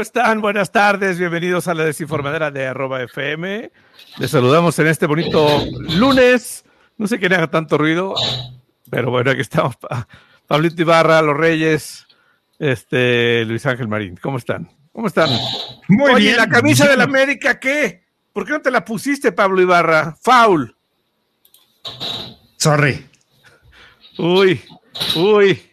¿cómo están? Buenas tardes, bienvenidos a la desinformadera de arroba FM. Les saludamos en este bonito lunes. No sé quién haga tanto ruido, pero bueno, aquí estamos. Pablito Ibarra, Los Reyes, este, Luis Ángel Marín. ¿Cómo están? ¿Cómo están? Muy Oye, bien. ¿la camisa de la América qué? ¿Por qué no te la pusiste, Pablo Ibarra? Foul. Sorry. Uy, uy.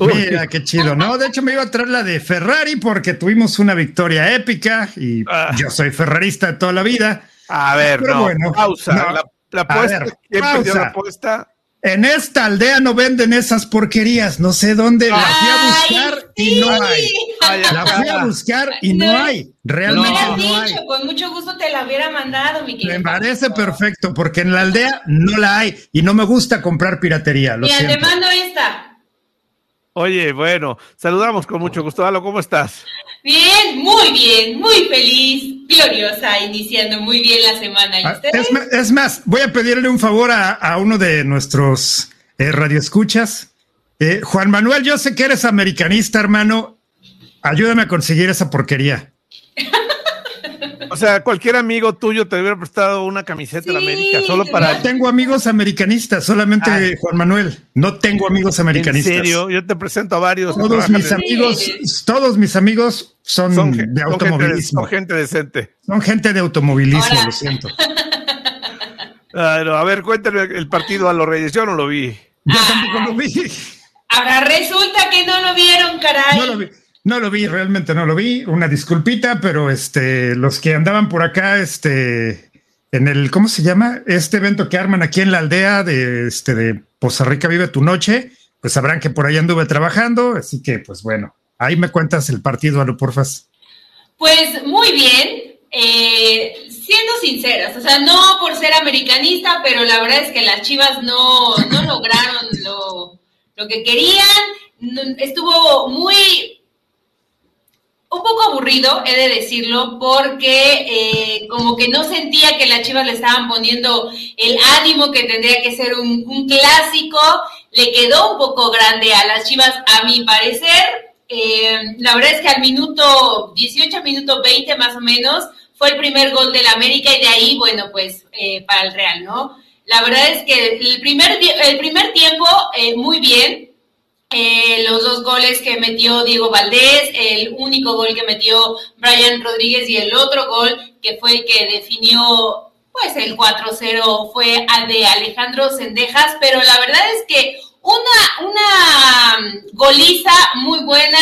Mira, qué chido, ¿no? De hecho, me iba a traer la de Ferrari porque tuvimos una victoria épica y Ah. yo soy ferrarista de toda la vida. A ver, Pero no, bueno, pausa. no. La, apuesta, ver, ¿quién perdió pausa. la apuesta? En esta aldea no venden esas porquerías, no sé dónde. La fui a buscar y no hay. Ay, La fui a buscar y no No. hay. Me Realmente hubieras no hay. dicho, con mucho gusto te la hubiera mandado, mi Me querido. parece perfecto porque en la aldea no la hay y no me gusta comprar piratería. Lo Mira, te siento. mando esta. Oye, bueno, saludamos con mucho gusto. Alo, ¿cómo estás? Bien, muy bien, muy feliz, gloriosa, iniciando muy bien la semana. ¿Y Ah, ustedes? Es, ma- es más, voy a pedirle un favor a, a uno de nuestros eh, radioescuchas. Eh, Juan Manuel, yo sé que eres americanista, hermano. Ayúdame a conseguir esa porquería. O sea, cualquier amigo tuyo te hubiera prestado una camiseta de la Sí, América solo para. No tengo amigos americanistas, solamente Ay. Juan Manuel. No tengo amigos ¿En americanistas. serio? Yo te presento a varios. Todos mis en- amigos, todos mis amigos son, de son gente, de- automovilismo. son gente decente. Son gente de automovilismo, lo siento. Ah, no, a ver, cuéntame el partido a los Reyes. Yo no lo vi. Yo Ah. tampoco lo vi. Ahora resulta que no lo vieron, caray. No lo vi. No lo vi, realmente no lo vi. Una disculpita, pero este, los que andaban por acá, este, en el, ¿cómo se llama? Este evento que arman aquí en la aldea de, este, de Poza Rica Vive tu Noche, pues sabrán que por ahí anduve trabajando, así que, pues bueno, ahí me cuentas el partido, Alo, porfas. Pues muy bien, eh, siendo sinceras, o sea, no por ser americanista, pero la verdad es que las Chivas no, no lograron lo, lo que querían, estuvo muy, un poco aburrido, he de decirlo, porque eh, como que no sentía que las Chivas le estaban poniendo el ánimo que tendría que ser un, clásico, le quedó un poco grande a las Chivas, a mi parecer. Eh, la verdad es que al minuto 18, minuto 20 más o menos, fue el primer gol del América y de ahí, bueno, pues eh, para el Real, ¿no? La verdad es que el primer, el primer tiempo, eh, muy bien, eh, los dos goles que metió Diego Valdés, el único gol que metió Brian Rodríguez y el otro gol que fue el que definió pues el 4-0 fue a de Alejandro Sendejas, pero la verdad es que una, una goliza muy buena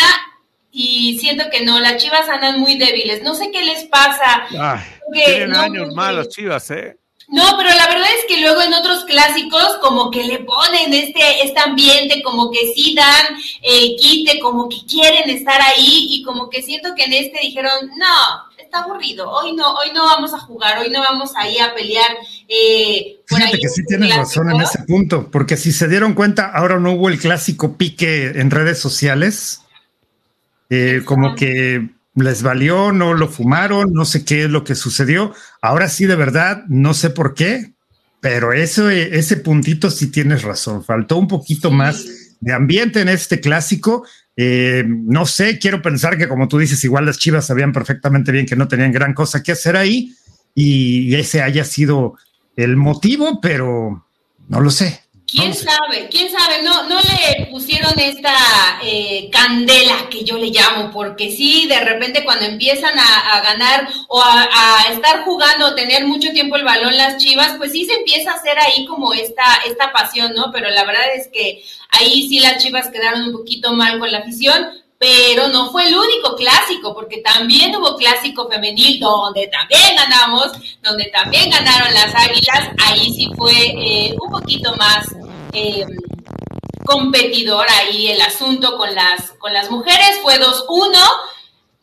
y siento que no, las Chivas andan muy débiles, no sé qué les pasa. Ay, tienen no- años malos, chivas, ¿eh? No, pero la verdad es que luego en otros clásicos como que le ponen este, este ambiente, como que sí dan el quite, como que quieren estar ahí y como que siento que en este dijeron, no, está aburrido, hoy no, hoy no vamos a jugar, hoy no vamos ahí a pelear. Eh, por Fíjate ahí que sí un tienes razón en ese punto, porque si se dieron cuenta, ahora no hubo el clásico pique en redes sociales. Eh, como que les valió, no lo fumaron, no sé qué es lo que sucedió. Ahora sí, de verdad, no sé por qué, pero eso, eh, ese puntito sí tienes razón. Faltó un poquito más de ambiente en este clásico. Eh, no sé, quiero pensar que como tú dices, igual las Chivas sabían perfectamente bien que no tenían gran cosa que hacer ahí y ese haya sido el motivo, pero no lo sé. ¿Quién sabe? ¿Quién sabe? No, no le pusieron esta eh, candela que yo le llamo, porque sí, de repente cuando empiezan a, a ganar o a, a estar jugando, tener mucho tiempo el balón las chivas, pues sí se empieza a hacer ahí como esta, esta pasión, ¿no? Pero la verdad es que ahí sí las chivas quedaron un poquito mal con la afición, pero no fue el único clásico, porque también hubo clásico femenil donde también ganamos, donde también ganaron las águilas, ahí sí fue eh, un poquito más eh, competidor ahí el asunto con las, con las mujeres, fue 2-1.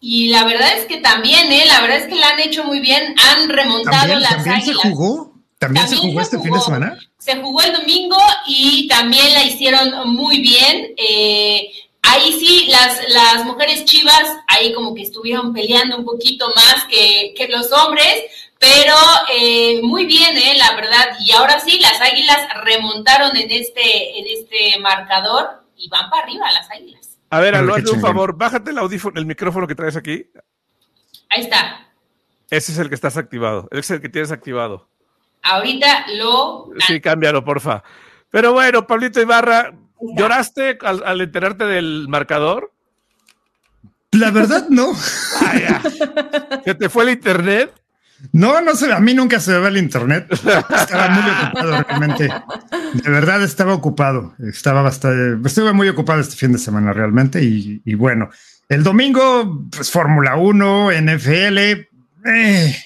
Y la verdad es que también, ¿eh? La verdad es que la han hecho muy bien, han remontado ¿También, las también se águilas. jugó? ¿También, se jugó este fin de semana? Se jugó el domingo y también la hicieron muy bien. Eh, ahí sí, las, las mujeres chivas, ahí como que estuvieron peleando un poquito más que, que los hombres, pero eh, muy bien, eh, la verdad. Y ahora sí, las águilas remontaron en este, en este marcador y van para arriba las águilas. A ver, Aló, qué hazme un chingón. favor, bájate el audífono, el micrófono que traes aquí. Ahí está. Ese es el que estás activado. Ese es el que tienes activado. Ahorita lo. Sí, cámbialo, porfa. Pero bueno, Pablito Ibarra, ¿lloraste al, enterarte del marcador? La verdad, no. Ah, ¿Se te fue el internet? No, no sé, a mí nunca se me va el internet. Estaba muy ocupado realmente. De verdad estaba ocupado. Estaba bastante, estuve muy ocupado este fin de semana realmente y, bueno, el domingo, pues Fórmula 1, NFL. Eh.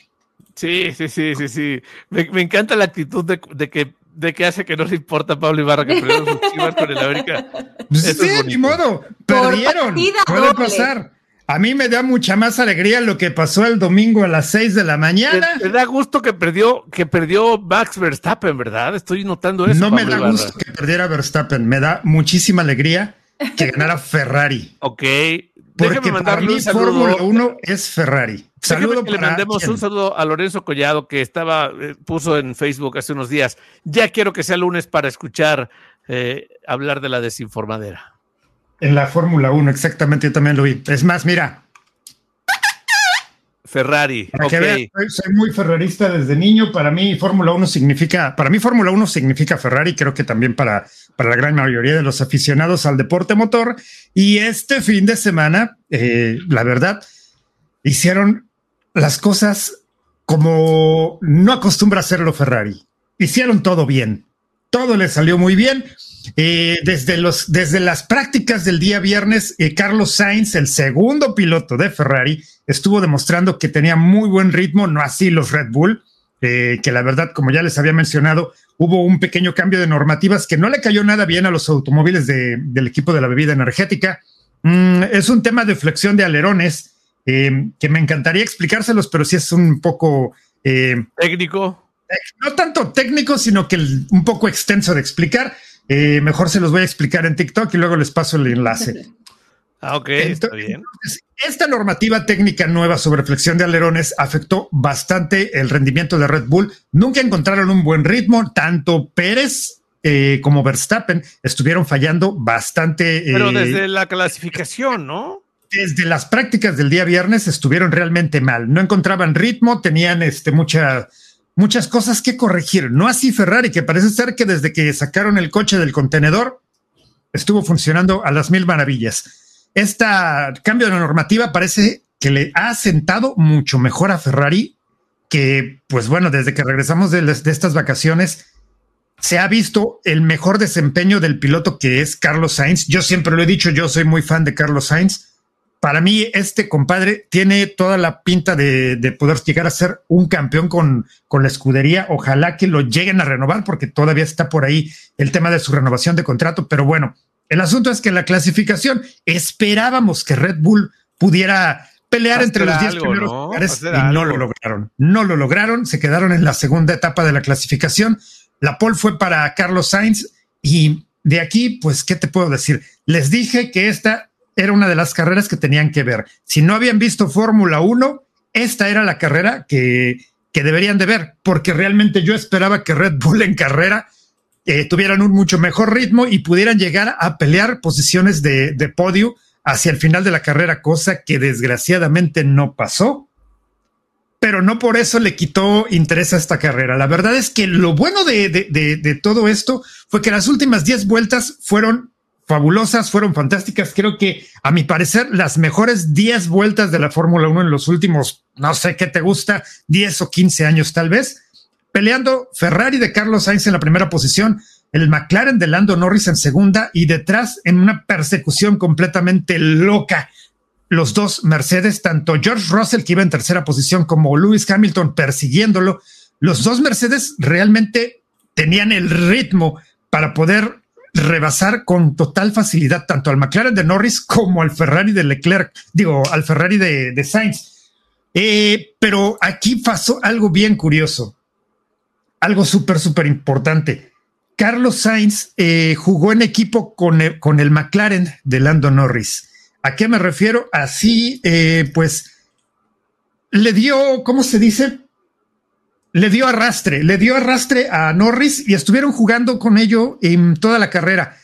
Sí, sí, sí, sí, sí. Me, encanta la actitud de, que de que hace que no le importa a Pablo Ibarra que perdió sus chivas con el América. sí, ni modo. Perdieron. Puede pasar. A mí me da mucha más alegría lo que pasó el domingo a las 6 de la mañana. Me, da gusto que perdió, que perdió Max Verstappen, ¿verdad? Estoy notando eso. No me da gusto que perdiera Verstappen, me da muchísima alegría que ganara Ferrari. ok. Porque para mí Fórmula 1 es Ferrari. Saludo que le mandemos un saludo a Lorenzo Collado que estaba, eh, puso en Facebook hace unos días. Ya quiero que sea lunes para escuchar eh, hablar de la desinformadera. En la Fórmula 1, exactamente, yo también lo vi. Es más, mira. Ferrari. soy, muy ferrarista desde niño. Para mí, Fórmula 1 significa, para mí, Fórmula 1 significa Ferrari. Creo que también para, para la gran mayoría de los aficionados al deporte motor. Y este fin de semana, eh, la verdad, hicieron las cosas como no acostumbra hacerlo Ferrari. Hicieron todo bien. Todo le salió muy bien. Eh, desde, los, desde las prácticas del día viernes, eh, Carlos Sainz, el segundo piloto de Ferrari, estuvo demostrando que tenía muy buen ritmo, no así los Red Bull, eh, que la verdad, como ya les había mencionado, hubo un pequeño cambio de normativas que no le cayó nada bien a los automóviles del equipo de la bebida energética. Mm, es un tema de flexión de alerones que me encantaría explicárselos, pero sí es un poco... técnico. No tanto técnico, sino que un poco extenso de explicar. Eh, mejor se los voy a explicar en TikTok y luego les paso el enlace. ah, ok, está bien. esta normativa técnica nueva sobre flexión de alerones afectó bastante el rendimiento de Red Bull. Nunca encontraron un buen ritmo, tanto Pérez eh, como Verstappen estuvieron fallando bastante. Pero eh, desde la clasificación, ¿no? Desde las prácticas del día viernes estuvieron realmente mal. No encontraban ritmo, tenían este, mucha muchas cosas que corregir. No así Ferrari, que parece ser que desde que sacaron el coche del contenedor estuvo funcionando a las mil maravillas. Este cambio de normativa parece que le ha sentado mucho mejor a Ferrari que, pues bueno, desde que regresamos de, de estas vacaciones, se ha visto el mejor desempeño del piloto que es Carlos Sainz. Yo siempre lo he dicho, yo soy muy fan de Carlos Sainz para mí este compadre tiene toda la pinta de, poder llegar a ser un campeón con, con, la escudería. Ojalá que lo lleguen a renovar porque todavía está por ahí el tema de su renovación de contrato. Pero bueno, el asunto es que en la clasificación esperábamos que Red Bull pudiera pelear entre los 10 primeros lugares y no lo lograron. No lo lograron, se quedaron en la segunda etapa de la clasificación. La pole fue para Carlos Sainz y de aquí, pues, ¿qué te puedo decir? Les dije que esta era una de las carreras que tenían que ver. Si no habían visto Fórmula 1, esta era la carrera que, que, deberían de ver, porque realmente yo esperaba que Red Bull en carrera eh, tuvieran un mucho mejor ritmo y pudieran llegar a pelear posiciones de, de podio hacia el final de la carrera, cosa que desgraciadamente no pasó. Pero no por eso le quitó interés a esta carrera. La verdad es que lo bueno de, de, de todo esto fue que las últimas 10 vueltas fueron fabulosas, fueron fantásticas. Creo que, a mi parecer, las mejores 10 vueltas de la Fórmula 1 en los últimos, no sé qué te gusta, 10 o 15 años tal vez. Peleando Ferrari de Carlos Sainz en la primera posición, el McLaren de Lando Norris en segunda y detrás en una persecución completamente loca. Los dos Mercedes, tanto George Russell que iba en tercera posición como Lewis Hamilton persiguiéndolo, los dos Mercedes realmente tenían el ritmo para poder rebasar con total facilidad tanto al McLaren de Norris como al Ferrari de Leclerc, digo, al Ferrari de, Sainz. Eh, pero aquí pasó algo bien curioso, algo súper, súper importante. Carlos Sainz eh, jugó en equipo con el, con el, McLaren de Lando Norris. ¿A qué me refiero? Así, eh, pues, le dio, ¿cómo se dice? Le dio arrastre, le dio arrastre a Norris y estuvieron jugando con ello en toda la carrera.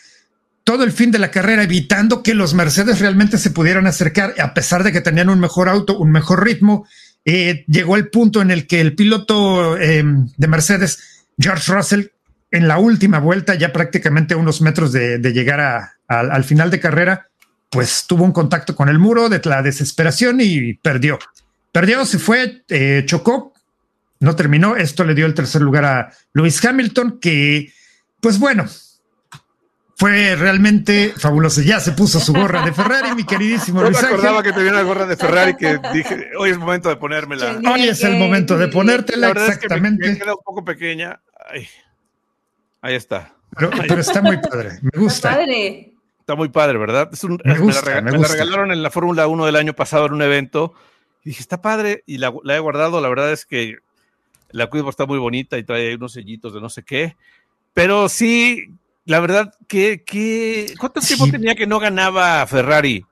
todo el fin de la carrera evitando que los Mercedes realmente se pudieran acercar, a pesar de que tenían un mejor auto, un mejor ritmo. Eh, llegó el punto en el que el piloto em, de Mercedes, George Russell, en la última vuelta, ya prácticamente unos metros de, llegar al final de carrera, pues tuvo un contacto con el muro de la desesperación y perdió. Perdió, se fue, eh, chocó, no terminó. Esto le dio el tercer lugar a Lewis Hamilton, que, pues bueno, fue realmente fabuloso. Ya se puso su gorra de Ferrari, mi queridísimo Luis Ángel. acordaba que tenía una gorra de Ferrari que dije, hoy es el momento de ponérmela. Hoy es el momento de ponértela, exactamente. Es que me, queda un poco pequeña. ahí está. Pero, está muy padre, me gusta. Está padre. Está muy padre, ¿verdad? Es un, me, gusta, me, la, regalaron en la Fórmula 1 del año pasado en un evento. Y dije, está padre, y la, la he guardado. La verdad es que la cuido está muy bonita y trae unos sellitos de no sé qué. Pero sí, la verdad, que, ¿cuánto tiempo tenía que no ganaba Ferrari?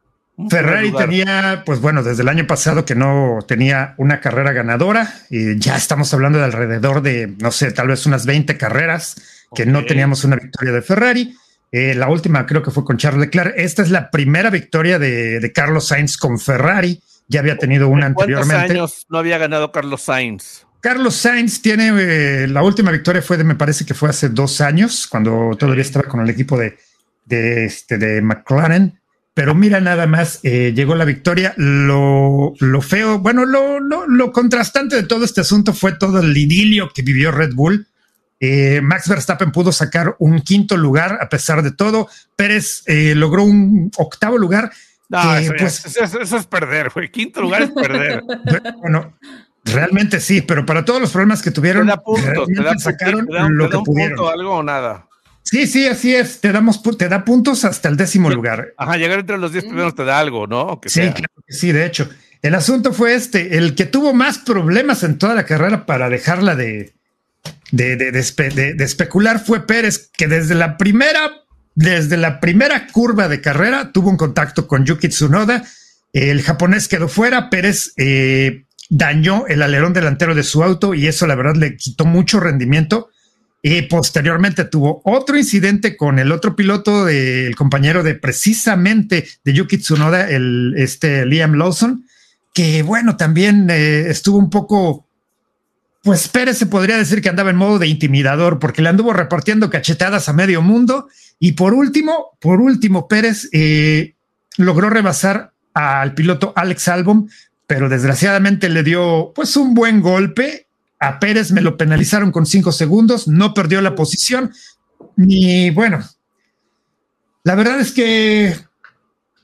Ferrari tenía, pues bueno, desde el año pasado que no tenía una carrera ganadora. Y ya estamos hablando de alrededor de, no sé, tal vez unas 20 carreras que no teníamos una victoria de Ferrari. Eh, la última creo que fue con Charles Leclerc. Esta es la primera victoria de, Carlos Sainz con Ferrari. Ya había tenido una anteriormente. ¿Cuántos años no había ganado Carlos Sainz? Carlos Sainz tiene eh, la última victoria fue de, me parece que fue hace dos años, cuando todavía estaba con el equipo de, de, este, de McLaren. Pero mira, nada más eh, llegó la victoria. Lo, lo feo, bueno, lo, lo, lo, contrastante de todo este asunto fue todo el idilio que vivió Red Bull. Eh, Max Verstappen pudo sacar un quinto lugar a pesar de todo. Pérez logró un octavo lugar. No, eso, pues, eso, es perder, güey. Quinto lugar es perder. bueno, Realmente sí, pero para todos los problemas que tuvieron, te da sacaron lo que pudieron. Punto, algo o nada. Sí, sí, así es. Te damos, te da puntos hasta el décimo lugar. Ajá, llegar entre los diez primeros te da algo, ¿no? sí, claro que sí. De hecho, el asunto fue este: el que tuvo más problemas en toda la carrera para dejarla de, de, de, de especular fue Pérez, que desde la primera, desde la primera curva de carrera tuvo un contacto con Yuki Tsunoda. El japonés quedó fuera. Pérez eh, dañó el alerón delantero de su auto y eso la verdad le quitó mucho rendimiento. Y posteriormente tuvo otro incidente con el otro piloto, el compañero de precisamente de Yuki Tsunoda, el este Liam Lawson, que bueno, también eh, estuvo un poco, pues Pérez se podría decir que andaba en modo de intimidador porque le anduvo repartiendo cachetadas a medio mundo. Y por último, por último, Pérez eh, logró rebasar al piloto Alex Albon pero desgraciadamente le dio pues un buen golpe. A Pérez me lo penalizaron con cinco segundos, no perdió la posición, ni bueno. La verdad es que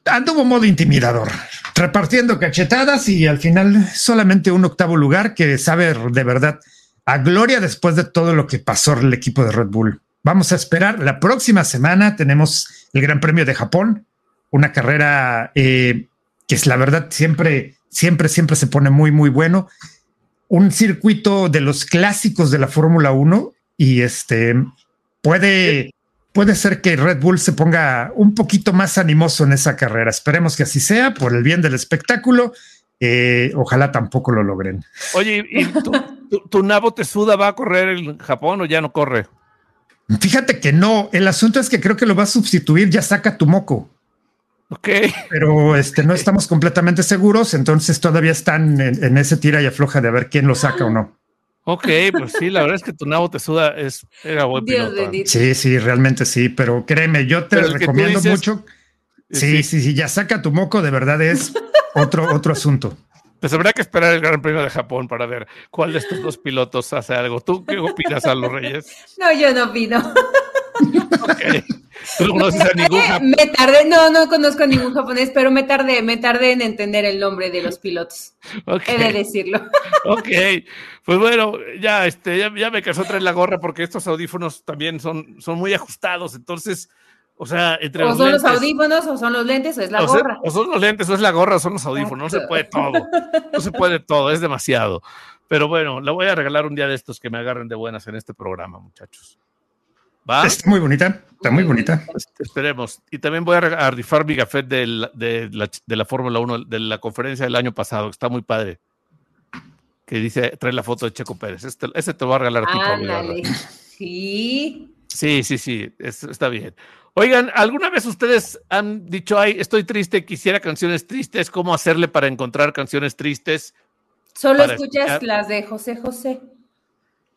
anduvo modo intimidador, repartiendo cachetadas y al final solamente un octavo lugar que sabe de verdad a gloria después de todo lo que pasó el equipo de Red Bull. Vamos a esperar. La próxima semana tenemos el Gran Premio de Japón, una carrera eh, que es la verdad siempre siempre, siempre se pone muy, muy bueno. Un circuito de los clásicos de la Fórmula 1 y este puede, puede ser que Red Bull se ponga un poquito más animoso en esa carrera. Esperemos que así sea por el bien del espectáculo. Eh, ojalá tampoco lo logren. Oye, ¿y tu, tu, Nabo Tesuda va a correr en Japón o ya no corre? Fíjate que no. El asunto es que creo que lo va a sustituir ya saca tu moco. Ok. Pero este, no estamos completamente seguros, entonces todavía están en, ese tira y afloja de ver quién lo saca o no. Ok, pues sí, la verdad es que tu nabo te suda, es, era buen piloto. Sí, sí, realmente sí, pero créeme, yo te recomiendo mucho. Sí, sí, sí, ya saca tu moco, de verdad es otro, otro asunto. Pues habrá que esperar el Gran Premio de Japón para ver cuál de estos dos pilotos hace algo. ¿Tú qué opinas, a los Reyes? No, yo no opino. Okay. ¿Tú no conoces a ningún japonés? Me tardé, no, no conozco a ningún japonés, pero me tardé, me tardé en entender el nombre de los pilotos. He de decirlo. Ok, pues bueno, ya, este, ya, me cansó traer la gorra porque estos audífonos también son, son muy ajustados, entonces, o sea, entre o son los audífonos, o son los lentes, o es la gorra. o son los lentes, o es la gorra, o son los audífonos, no se puede todo, no se puede todo, es demasiado. Pero bueno, la voy a regalar un día de estos que me agarren de buenas en este programa, muchachos. Está muy bonita, está muy bonita. Esperemos. Y también voy a, rifar mi café de la, de la, Fórmula 1, de la conferencia del año pasado, está muy padre. Que dice, trae la foto de Checo Pérez. Este, ese te lo va a regalar a ti, Sí. Sí, sí, sí, está bien. Oigan, ¿alguna vez ustedes han dicho, ay, estoy triste, quisiera canciones tristes? ¿Cómo hacerle para encontrar canciones tristes? Solo escuchas las de José José.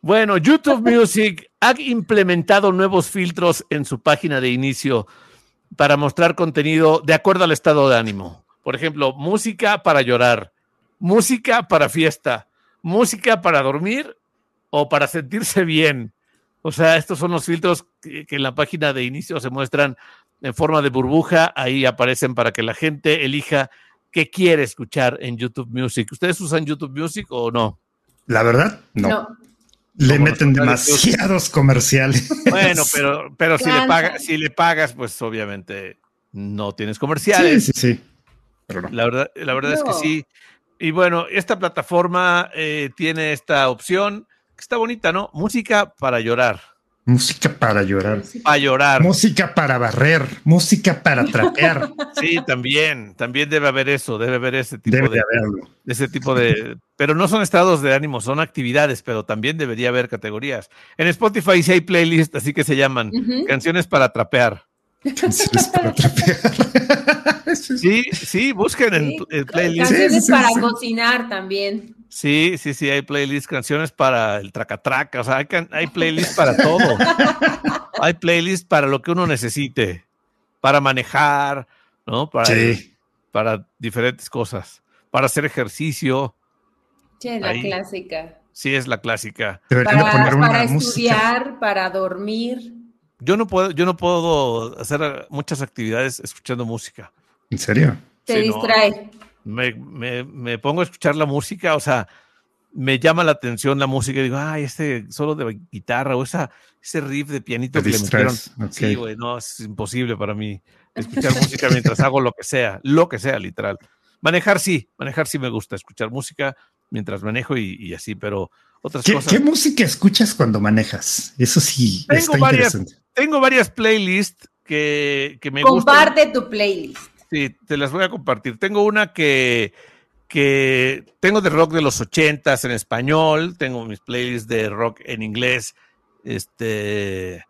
Bueno, YouTube Music ha implementado nuevos filtros en su página de inicio para mostrar contenido de acuerdo al estado de ánimo. Por ejemplo, música para llorar, música para fiesta, música para dormir o para sentirse bien. O sea, estos son los filtros que, en la página de inicio se muestran en forma de burbuja. Ahí aparecen para que la gente elija qué quiere escuchar en YouTube Music. ¿Ustedes usan YouTube Music o no? La verdad, no. Le meten demasiados comerciales. Bueno, pero, pero si, le pagas, si le pagas, pues obviamente no tienes comerciales. Sí, sí, sí. La verdad, la verdad es que sí. Y bueno, esta plataforma eh, tiene esta opción que está bonita, ¿no? Música para llorar. Música para llorar. Para llorar. Música para barrer. Música para trapear. Sí, también. También debe haber eso. Debe haber ese tipo de, ese tipo de. Pero no son estados de ánimo, son actividades, pero también debería haber categorías. En Spotify sí hay playlists, así que se llaman canciones para trapear. Canciones para trapear. sí, sí, busquen en el playlist. Canciones para cocinar también. Sí, sí, sí, hay playlists, canciones para el tracatraca, o sea, hay, hay playlists para todo. hay playlists para lo que uno necesite, para manejar, ¿no? Para, para diferentes cosas, para hacer ejercicio. Sí, la clásica. Sí, es la clásica. para, estudiar, para dormir. Yo no puedo, yo no puedo hacer muchas actividades escuchando música. ¿En serio? Te distrae me, pongo a escuchar la música, o sea, me llama la atención la música y digo, ay, este solo de guitarra o esa, ese riff de pianito que le metieron. Sí, güey, no, es imposible para mí escuchar música mientras hago lo que sea, lo que sea, literal. Manejar sí, manejar sí me gusta, escuchar música mientras manejo y, así, pero otras ¿Qué, cosas. ¿Qué música escuchas cuando manejas? Eso sí, tengo está varias, interesante. Tengo varias playlists que, que me Comparte tu playlist. Sí, te las voy a compartir. Tengo una que, que tengo de rock de los ochentas en español, tengo mis playlists de rock en inglés, este,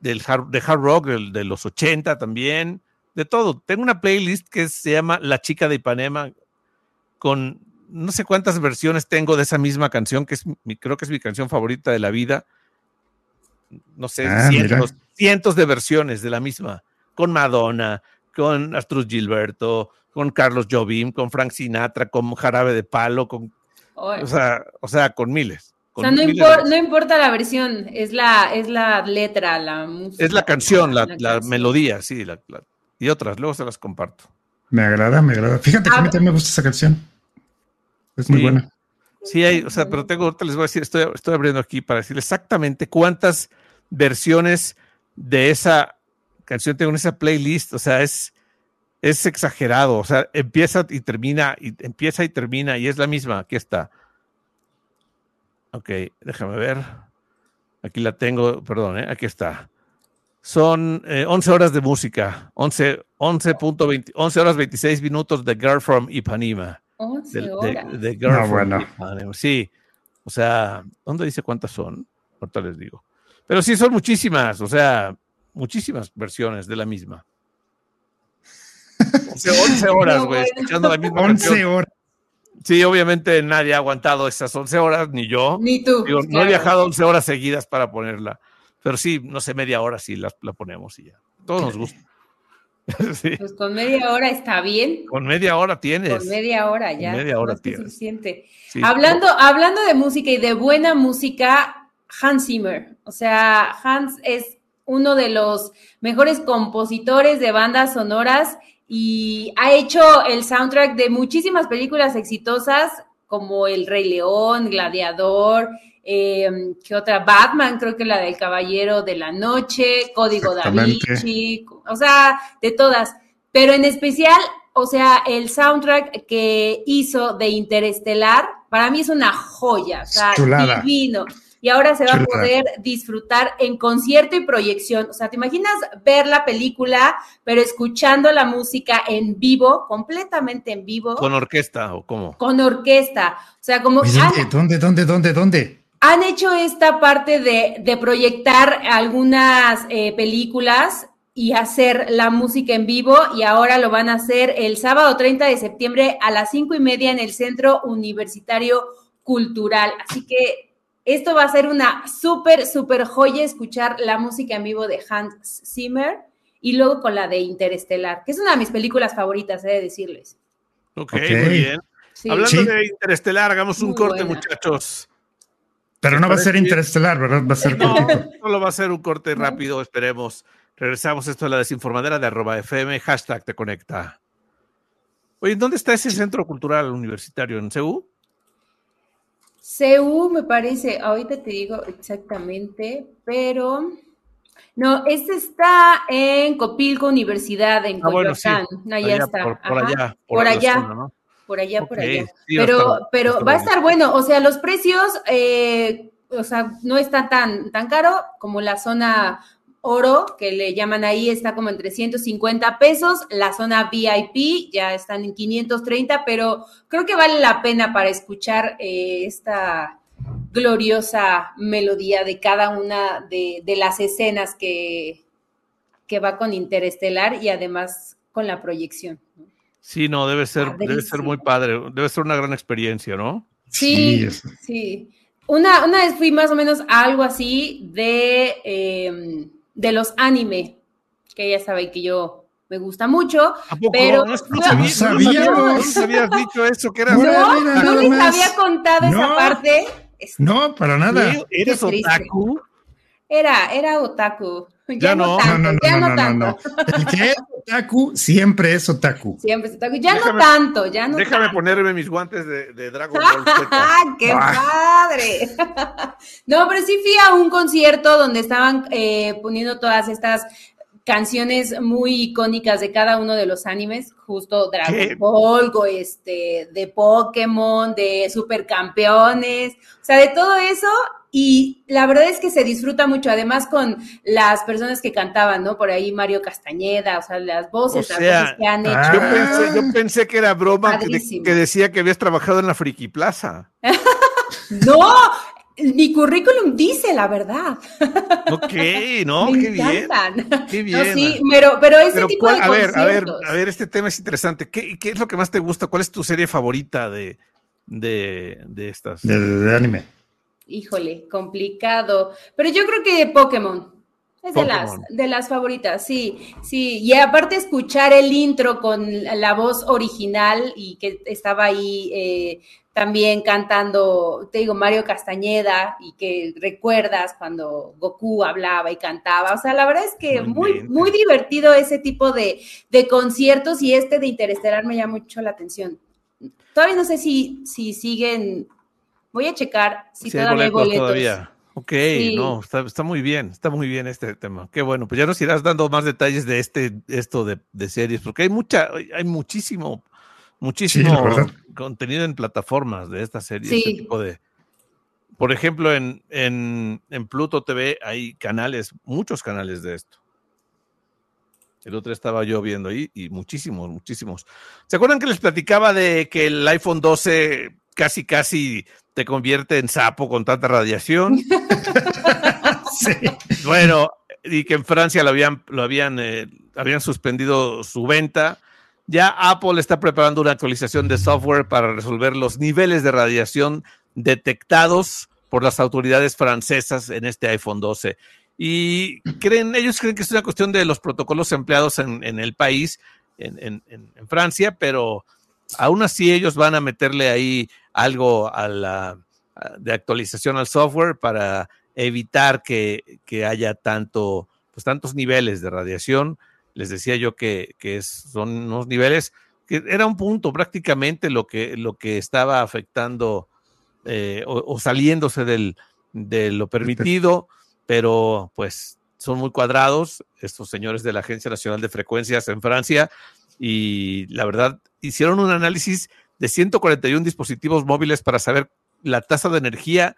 del hard, de hard rock de, los 80 también, de todo. Tengo una playlist que se llama La chica de Ipanema, con no sé cuántas versiones tengo de esa misma canción, que es creo que es mi canción favorita de la vida. No sé, ah, cientos, cientos de versiones de la misma, con Madonna, con Astruz Gilberto, con Carlos Jobim, con Frank Sinatra, con Jarabe de Palo, con, o sea, o sea, con miles. o sea, no, importa la versión, es la, es la letra, la música. Es la canción, la, melodía, sí, y otras, luego se las comparto. Me agrada, me agrada. Fíjate que a mí ah. también me gusta esa canción. Es muy buena. Sí, hay, o sea, pero tengo, ahorita les voy a decir, estoy, estoy abriendo aquí para decir exactamente cuántas versiones de esa canción tengo en esa playlist, o sea, es, es exagerado, o sea, empieza y termina, y empieza y termina, y es la misma, aquí está. Ok, déjame ver. Aquí la tengo, perdón, ¿eh? aquí está. Son 11 eh, horas de música, 11, 11, 11 horas 26 minutos de Girl from Ipanema. 11 horas. De, Girl from bueno. Ipanema. Sí, o sea, ¿dónde dice cuántas son? Ahorita les digo. Pero sí, son muchísimas, o sea, muchísimas versiones de la misma. 11 horas, güey, escuchando la misma 11 horas. Sí, obviamente nadie ha aguantado esas 11 horas, ni yo. Ni tú. No he viajado 11 horas seguidas para ponerla. Pero sí, no sé, media hora sí la, la ponemos y ya. Todos nos gusta. Pues con media hora está bien. Con media hora tienes. Con media hora ya. media hora tienes. suficiente. Hablando, hablando de música y de buena música, Hans Zimmer. O sea, Hans es uno de los mejores compositores de bandas sonoras y ha hecho el soundtrack de muchísimas películas exitosas como El Rey León, Gladiador, eh, ¿qué otra? Batman, creo que la del Caballero de la Noche, Código da Vinci, o sea, de todas. Pero en especial, o sea, el soundtrack que hizo de Interestelar, para mí es una joya, o sea, divino y ahora se va a poder disfrutar en concierto y proyección. O sea, ¿te imaginas ver la película, pero escuchando la música en vivo, completamente en vivo? ¿Con orquesta o cómo? Con orquesta. O sea, como... ¿Dónde, dónde, dónde, dónde? han hecho esta parte de, proyectar algunas eh, películas y hacer la música en vivo y ahora lo van a hacer el sábado 30 de septiembre a las cinco y media en el Centro Universitario Cultural. Así que esto va a ser una súper, súper joya escuchar la música en vivo de Hans Zimmer y luego con la de Interestelar, que es una de mis películas favoritas, he de decirles. Ok, muy bien. Hablando de Interestelar, hagamos un corte, muchachos. Pero no va a ser Interestelar, ¿verdad? Va a ser no, solo va a ser un corte rápido, esperemos. Regresamos esto a la desinformadera de arroba FM, hashtag te conecta. Oye, ¿dónde está ese centro cultural universitario? ¿En CEU? CEU me parece, ahorita te digo exactamente, pero no, este está en Copilco Universidad, en ah, Coyoacán. Ahí está. Por, allá. Por, allá. Por allá, por allá. pero pero va a estar bueno. O sea, los precios, eh, o sea, no está tan, tan caro como la zona oro, que le llaman ahí, está como en 350 pesos. La zona VIP ya están en 530, pero creo que vale la pena para escuchar eh, esta gloriosa melodía de cada una de, las escenas que, que va con Interestelar y además con la proyección. Sí, no, debe ser, debe ser muy padre, debe ser una gran experiencia, ¿no? Sí, sí. Una, una vez fui más o menos a algo así de, em, de los anime, que ya saben que yo me gusta mucho, pero no, habías dicho eso, que era no, no les había contado esa parte no, para nada. ¿Eres otaku? Era, era otaku. Ya, no, tanto, no, no, ya no, no, no, El que es otaku siempre es otaku. Siempre es otaku. Ya no tanto, ya no. Déjame ponerme mis guantes de, de Dragon Ball ¡Qué padre! no, pero sí fui a un concierto donde estaban eh, poniendo todas estas canciones muy icónicas de cada uno de los animes, justo Dragon Ball, este, de Pokémon, de Supercampeones, o sea, de todo eso. Y la verdad es que se disfruta mucho, además con las personas que cantaban, ¿no? Por ahí Mario Castañeda, o sea, las voces, las voces que han hecho. Yo, pensé, yo pensé, que era broma que, que, decía que habías trabajado en la Friki Plaza. no, mi currículum dice la verdad. Ok, no, qué bien. Qué bien. sí, pero, pero ese tipo de A ver, a ver, a ver, este tema es interesante. ¿Qué, ¿Qué, es lo que más te gusta? ¿Cuál es tu serie favorita de, de, de estas? De, anime. Híjole, complicado. Pero yo creo que Pokémon. Es de las, de las favoritas, sí, sí. Y aparte escuchar el intro con la voz original y que estaba ahí eh, también cantando, te digo, Mario Castañeda y que recuerdas cuando Goku hablaba y cantaba. O sea, la verdad es que muy, muy divertido ese tipo de, conciertos y este de Interestelar me llama mucho la atención. Todavía no sé si, si siguen, voy a checar si, todavía hay boletos. Todavía. Ok, no, está, muy bien, está muy bien este tema. Qué bueno, pues ya nos irás dando más detalles de este, esto de, de series, porque hay mucha, hay muchísimo muchísimo contenido en plataformas de esta serie, este tipo de. Por ejemplo, en, en, Pluto TV hay canales, muchos canales de esto. El otro estaba yo viendo ahí y muchísimos, muchísimos. ¿Se acuerdan que les platicaba de que el iPhone 12 casi, casi te convierte en sapo con tanta radiación? sí. Bueno, y que en Francia lo habían, lo habían, eh, habían suspendido su venta ya Apple está preparando una actualización de software para resolver los niveles de radiación detectados por las autoridades francesas en este iPhone 12. Y creen, ellos creen que es una cuestión de los protocolos empleados en, el país, en, Francia, pero aún así ellos van a meterle ahí algo a la, de actualización al software para evitar que, que haya tanto, pues, tantos niveles de radiación. Les decía yo que, son unos niveles que era un punto prácticamente lo que, lo que estaba afectando eh, o, saliéndose del, de lo permitido, pero pues son muy cuadrados estos señores de la Agencia Nacional de Frecuencias en Francia y la verdad hicieron un análisis de 141 dispositivos móviles para saber la tasa de energía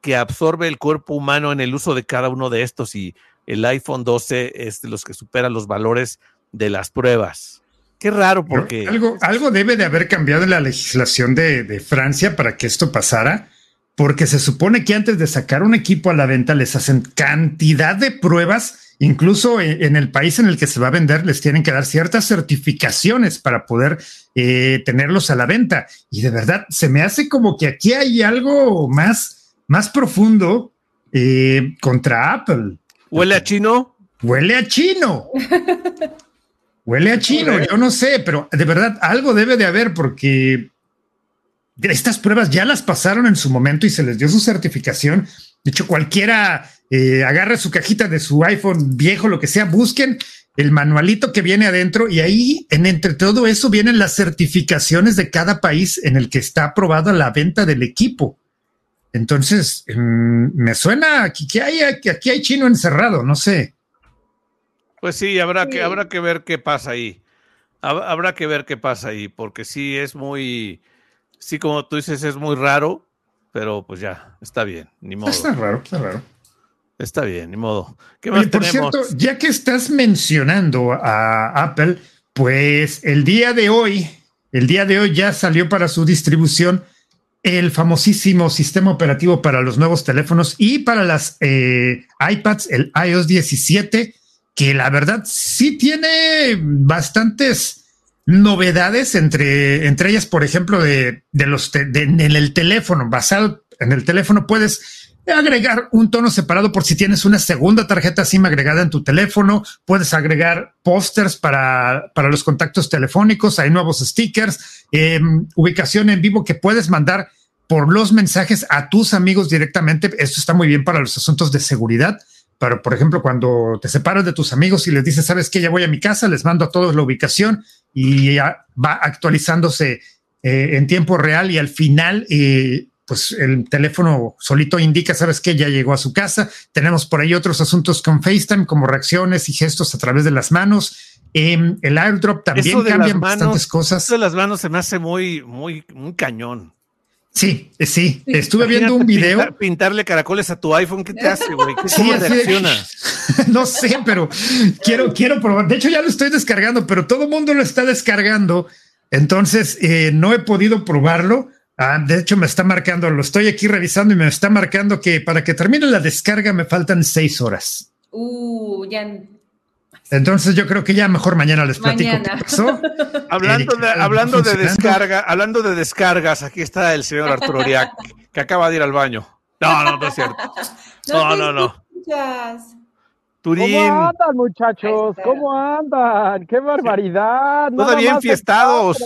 que absorbe el cuerpo humano en el uso de cada uno de estos y el iPhone 12 es de los que superan los valores de las pruebas. Qué raro porque... Algo, algo debe de haber cambiado en la legislación de, Francia para que esto pasara, porque se supone que antes de sacar un equipo a la venta les hacen cantidad de pruebas Incluso en el país en el que se va a vender les tienen que dar ciertas certificaciones para poder eh, tenerlos a la venta. Y de verdad, se me hace como que aquí hay algo más, más profundo eh, contra Apple. ¿Huele a chino? Huele a chino. Huele a chino, yo no sé, pero de verdad algo debe de haber porque estas pruebas ya las pasaron en su momento y se les dio su certificación. De hecho, cualquiera eh, agarre su cajita de su iPhone viejo, lo que sea, busquen el manualito que viene adentro y ahí, en entre todo eso, vienen las certificaciones de cada país en el que está aprobada la venta del equipo. Entonces, mm, me suena que hay, aquí hay chino encerrado, no sé. Pues sí, habrá que, habrá que ver qué pasa ahí. Habrá que ver qué pasa ahí, porque sí es muy, sí, como tú dices, es muy raro, pero pues ya, está bien, ni modo. Está raro, está raro. Está bien, ni modo. ¿Qué más por cierto, ya que estás mencionando a Apple, pues el día de hoy, el día de hoy ya salió para su distribución el famosísimo sistema operativo para los nuevos teléfonos y para las eh, iPads, el iOS 17, que la verdad sí tiene bastantes novedades entre, entre ellas, por ejemplo, de, de los en el teléfono, basado en el teléfono, puedes agregar un tono separado por si tienes una segunda tarjeta SIM agregada en tu teléfono. Puedes agregar pósters para, para los contactos telefónicos. Hay nuevos stickers, em, ubicación en vivo que puedes mandar por los mensajes a tus amigos directamente. Esto está muy bien para los asuntos de seguridad. Pero, por ejemplo, cuando te separas de tus amigos y les dices, sabes que ya voy a mi casa, les mando a todos la ubicación y ya va actualizándose eh, en tiempo real y al final eh, pues el teléfono solito indica, sabes que ya llegó a su casa. Tenemos por ahí otros asuntos con FaceTime, como reacciones y gestos a través de las manos. Em, el airdrop también cambia bastantes cosas. Eso de las manos se me hace muy, muy, muy cañón. Sí, eh, sí. Estuve viendo un video. pintarle caracoles a tu iPhone, ¿qué te hace, güey? ¿Cómo reacciona? no sé, pero quiero, quiero probar. De hecho, ya lo estoy descargando, pero todo el mundo lo está descargando. Entonces, eh, no he podido probarlo Ah, de hecho, me está marcando, lo estoy aquí revisando y me está marcando que para que termine la descarga me faltan seis horas. Uh, ya. Entonces yo creo que ya mejor mañana les platico hablando de, hablando de descarga, hablando de descargas, aquí está el señor Arturo Oriac, que acaba de ir al baño. No, no, no es cierto. No, no, no. ¿Cómo andan, muchachos? ¿Cómo andan? ¡Qué barbaridad! Todavía enfiestados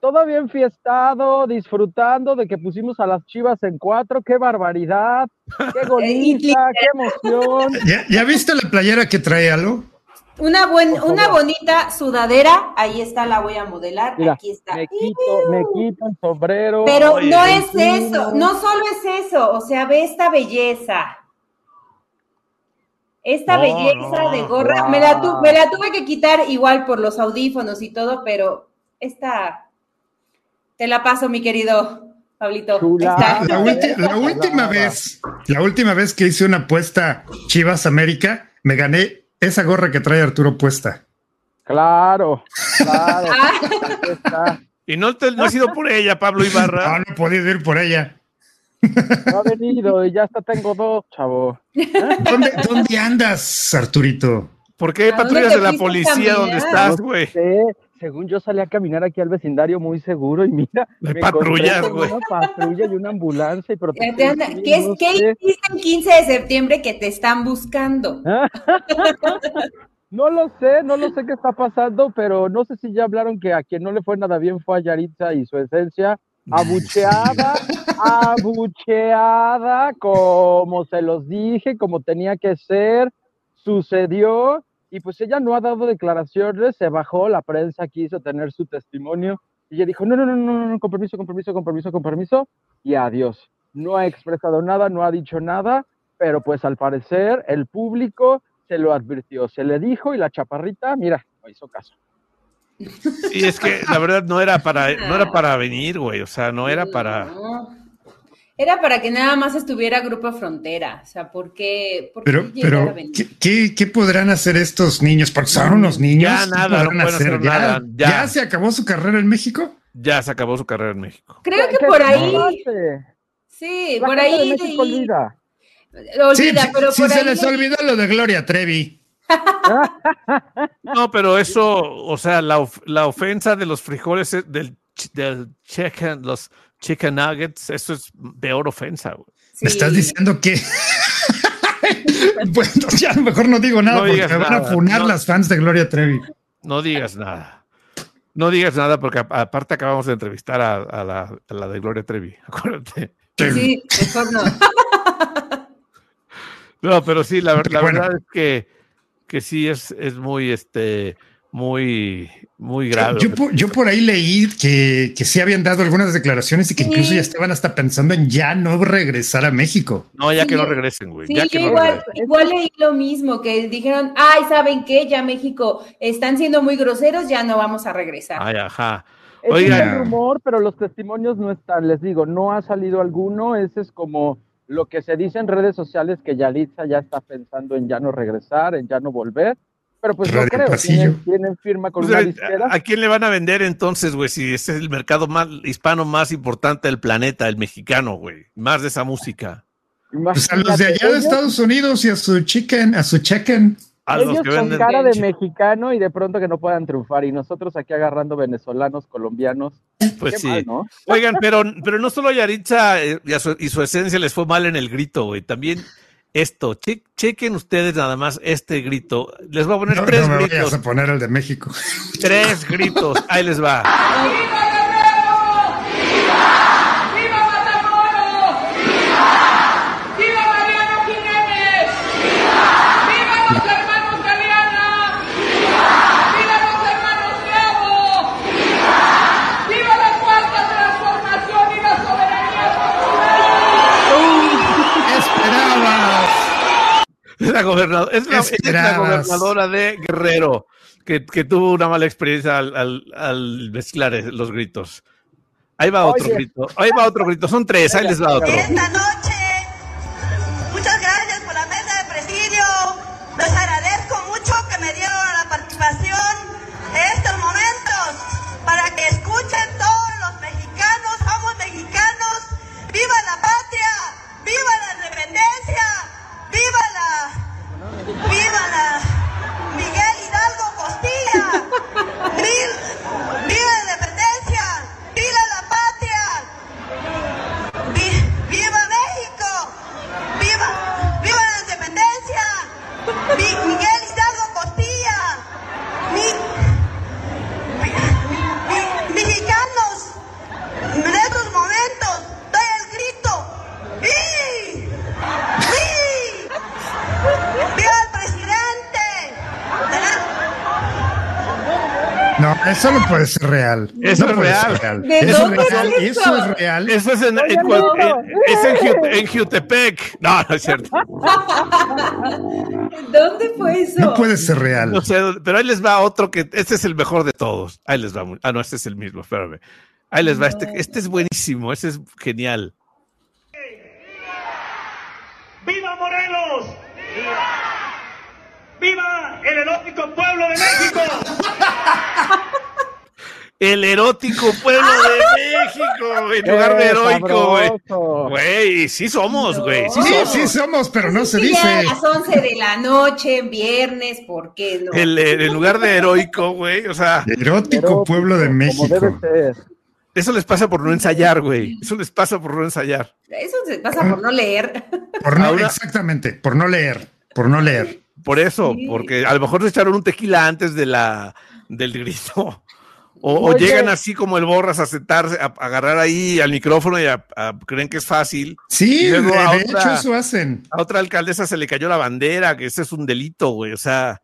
todavía enfiestado, disfrutando de que pusimos a las chivas en cuatro. ¡Qué barbaridad! ¡Qué golita! ¡Qué emoción! ¿Ya, viste la playera que trae algo? Una, buen, una bonita sudadera, ahí está, la voy a modelar, aquí está. Me quito, me quito el sombrero. Pero no es eso, no solo es eso, o sea, ve esta belleza. Esta belleza de gorra, me, la me la tuve que quitar igual por los audífonos y todo, pero esta te la paso, mi querido Pablito. La, última vez, la última vez que hice una apuesta Chivas América, me gané esa gorra que trae Arturo puesta. Claro, claro. Ah. y no, te, no ha sido por ella, Pablo Ibarra. No, no he podido ir por ella. No ha venido y ya hasta tengo dos, chavo. ¿Dónde, ¿Dónde, andas, Arturito? ¿Por qué patrullas de la policía donde estás, güey? Según yo salí a caminar aquí al vecindario muy seguro y mira, me patrullas, güey. Una patrulla y una ambulancia y protección. ¿Qué, no ¿qué hiciste el 15 de septiembre que te están buscando? no lo sé, no lo sé qué está pasando, pero no sé si ya hablaron que a quien no le fue nada bien fue a Yaritza y su esencia. Abucheada, abucheada, como se los dije, como tenía que ser, sucedió y pues ella no ha dado declaraciones, se bajó, la prensa quiso tener su testimonio y ella dijo, no, no, no, no, no, con permiso, con permiso, con permiso, con permiso, y adiós. No ha expresado nada, no ha dicho nada, pero pues al parecer el público se lo advirtió, se le dijo y la chaparrita, mira, no hizo caso. Y es que la verdad no era para, no era para venir, güey, o sea, no era para era para que nada más estuviera Grupo Frontera. O sea, ¿por qué? pero, pero ¿qué, podrán hacer estos niños? Porque son unos niños. Ya nada, no hacer? ¿Ya, ya. se acabó su carrera en México? Ya se acabó su carrera en México. Creo que por ahí Sí, La por ahí. Olvida. Olvida, Sí, pero sí por se ahí les olvidó lo de Gloria Trevi. No, pero eso, o sea, la, of- la ofensa de los frijoles del, ch- del chicken, los chicken nuggets, eso es peor ofensa, güey. Me estás diciendo que. bueno, ya mejor no digo nada No porque digas me van a nada, funar no. las fans de Gloria Trevi. No digas nada. No digas nada porque aparte acabamos de entrevistar a, a la, a la de Gloria Trevi, acuérdate. Sí, mejor no. No, pero sí, la, la Bueno. verdad es que, que sí es, es muy, este, muy, muy grave. Yo, por- yo por ahí leí que, que sí habían dado algunas declaraciones y que incluso ya estaban hasta pensando en ya no regresar a México. no, ya Sí, que no yo- regresen, güey. Sí, ya que yo no igual, regresen. igual leí lo mismo, que dijeron, ay, ¿saben qué? Ya México están siendo muy groseros, ya no vamos a regresar. Ay, ajá. Oigan. es el rumor, pero los testimonios no están. Les digo, no ha salido alguno. Ese es como lo que se dice en redes sociales que Yalitza ya está pensando en ya no regresar, en ya no volver. Pero pues no creo. Pasillo. Tienen, tienen firma con Pues, una eh, disquera. ¿A quién le van a vender entonces, güey? Si ese es el mercado más hispano más importante del planeta, el mexicano, güey. Más de esa música. Pues a los de allá de Estados Unidos y a su chicken, a su chicken. A los ellos que con venden. cara de mexicano y de pronto que no puedan triunfar. Y nosotros aquí agarrando venezolanos, colombianos. Pues sí. mal, ¿no? Oigan, pero, pero no solo a Yaritza eh, y, su, y su esencia les fue mal en el grito, güey. También esto. Che- chequen ustedes nada más este grito. Les voy a poner No, tres no me vayas gritos. a poner el de México. Tres gritos. Ahí les va. ¡Viva Matamoros! ¡Viva Mariano Jiménez! ¡Viva los hermanos Galeana! ¡Viva los hermanos Bravo! ¡Viva la cuarta transformación y la soberanía popular! Esperabas. Es la, gobernadora, es la, es la Esperabas. gobernadora de Guerrero que, que tuvo una mala experiencia al, al- al mezclar los gritos. Ahí va otro Oye. grito. Ahí va otro grito. Son tres. Ahí les va otro. Esta noche, eso no puede ser real. Eso No es puede real. ser ¿De Eso dónde es real. eso? Eso es real. Eso es en, Oye, en cual- no. en- es en, en Jutepec. No, no es cierto. ¿Dónde fue eso? No puede ser real. No sé, pero ahí les va otro que este es el mejor de todos. Ahí les va. Ah, no, este es el mismo, espérame. Ahí les va. Este, este es buenísimo, este es genial. ¡Viva Morelos! ¡Viva el erótico pueblo de México! El erótico pueblo de México, en lugar de ¡Qué heroico, güey. Güey, sí somos, güey. Sí Sí, somos. sí somos, pero no se Sí, ya a dice. las 11 de la noche, viernes, ¿por qué no? El, el- en lugar de heroico, güey. O sea, Erótico Erótico, pueblo de Como debe México. ser. eso les pasa por no ensayar, güey. Eso les pasa por no ensayar. Eso se pasa por no leer. Por no, Ahora- exactamente, por no leer, por no leer. Por eso, Sí. porque a lo mejor se echaron un tequila antes de la, del grito. O, llegan así como el borras a sentarse, a, a agarrar ahí al micrófono y a- a- creen que es fácil. Sí, de, otra- hecho eso hacen. A otra alcaldesa se le cayó la bandera, que ese es un delito, güey. O sea,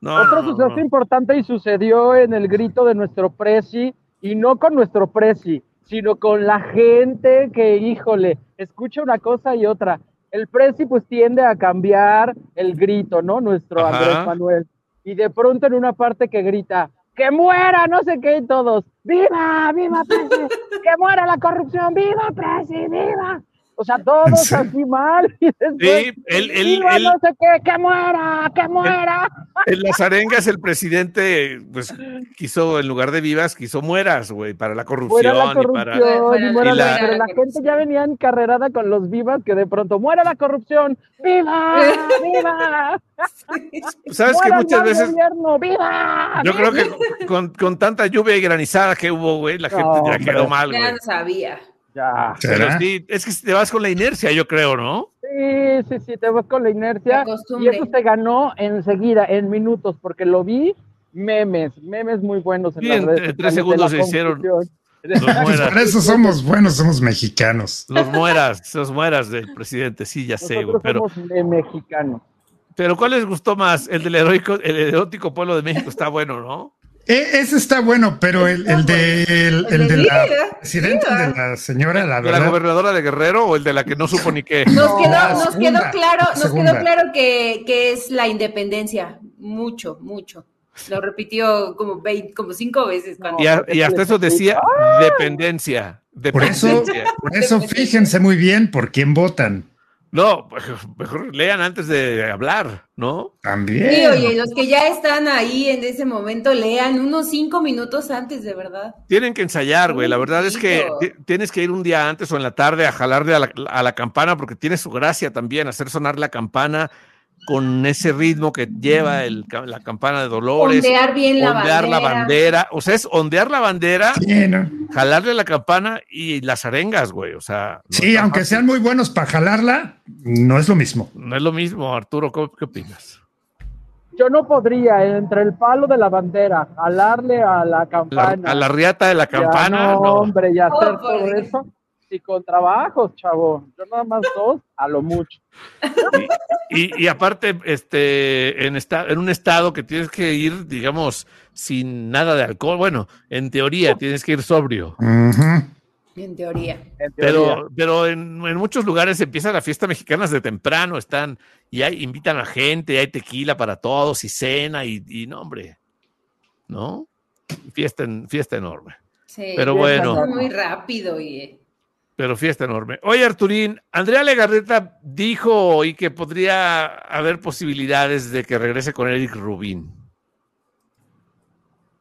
no. Otro no, suceso no. importante y sucedió en el grito de nuestro presi, y no con nuestro presi, sino con la gente que, híjole, escucha una cosa y otra. El presi pues tiende a cambiar el grito, ¿no? Nuestro Ajá. Andrés Manuel. Y de pronto en una parte que grita, que muera, no sé qué, y todos, viva, viva presi, que muera la corrupción, viva presi, viva. O sea, todos serio? así mal. Y después, Sí, él, él, "Viva él- no sé qué, que muera, que muera. en las arengas el presidente, pues, quiso, en lugar de vivas, quiso mueras, güey, para la corrupción la y para... muera la- pero la la gente ya venía encarrerada con los vivas que de pronto muera la corrupción, viva, viva, ¿Sabes que muera el muchas veces... gobierno, viva. Yo creo que con, con tanta lluvia y granizada que hubo, güey, la gente No, ya quedó mal, Ya güey. sabía. Ya. Pero sí, es que te vas con la inercia, yo creo, ¿no? Sí, sí, sí, te vas con la inercia. Y eso se ganó enseguida, en minutos, porque lo vi, memes, memes muy buenos en Sí, las en- redes en tres segundos se hicieron. Los Pues mueras, para eso somos buenos, somos mexicanos. los mueras, los mueras del presidente, sí, ya sé, güey. Pero, somos de mexicanos. pero ¿cuál les gustó más? El del heroico, el erótico pueblo de México está bueno, ¿no? E- ese está bueno, pero el, el de, el, el de la presidenta, de la señora, la ¿De la gobernadora de Guerrero o el de la que no supo ni qué? Nos quedó, nos segunda, quedó claro, la nos quedó claro que, que es la independencia. Mucho, mucho. Lo repitió como 20, como cinco veces cuando. Y, a- y hasta eso decía dependencia. Por eso, dependencia. por eso fíjense muy bien por quién votan. No, mejor lean antes de hablar, ¿no? También. Sí, oye, los que ya están ahí en ese momento, lean unos cinco minutos antes, de verdad. Tienen que ensayar, güey. La verdad es que tienes que ir un día antes o en la tarde a jalarle a la, a la campana porque tiene su gracia también hacer sonar la campana con ese ritmo que lleva el la campana de Dolores. Ondear bien la ondear la bandera. O sea, es ondear la bandera, Sí, ¿no? jalarle la campana y las arengas, güey. O sea, no Sí, aunque fácil. sean muy buenos para jalarla, no es lo mismo. No es lo mismo, Arturo. ¿Qué, qué opinas? Yo no podría, entre el palo de la bandera, jalarle a la La- campana. a la riata de la ya campana, no, no. hombre, y hacer Oh, por todo eso. Y con trabajos, chavo. Yo nada más dos, a lo mucho. Y, y aparte, este, en, esta- en un estado que tienes que ir, digamos, sin nada de alcohol. Bueno, en teoría tienes que ir sobrio. En teoría. en teoría. Pero, pero en, en muchos lugares empieza la fiesta mexicana desde temprano, están, y hay, invitan a gente, y hay tequila para todos, y cena, y, y no, hombre, ¿no? Fiesta, en- fiesta enorme, Sí. pero bueno. Muy rápido y pero fiesta enorme. Oye, Arturín, Andrea Legarreta dijo hoy que podría haber posibilidades de que regrese con Eric Rubín.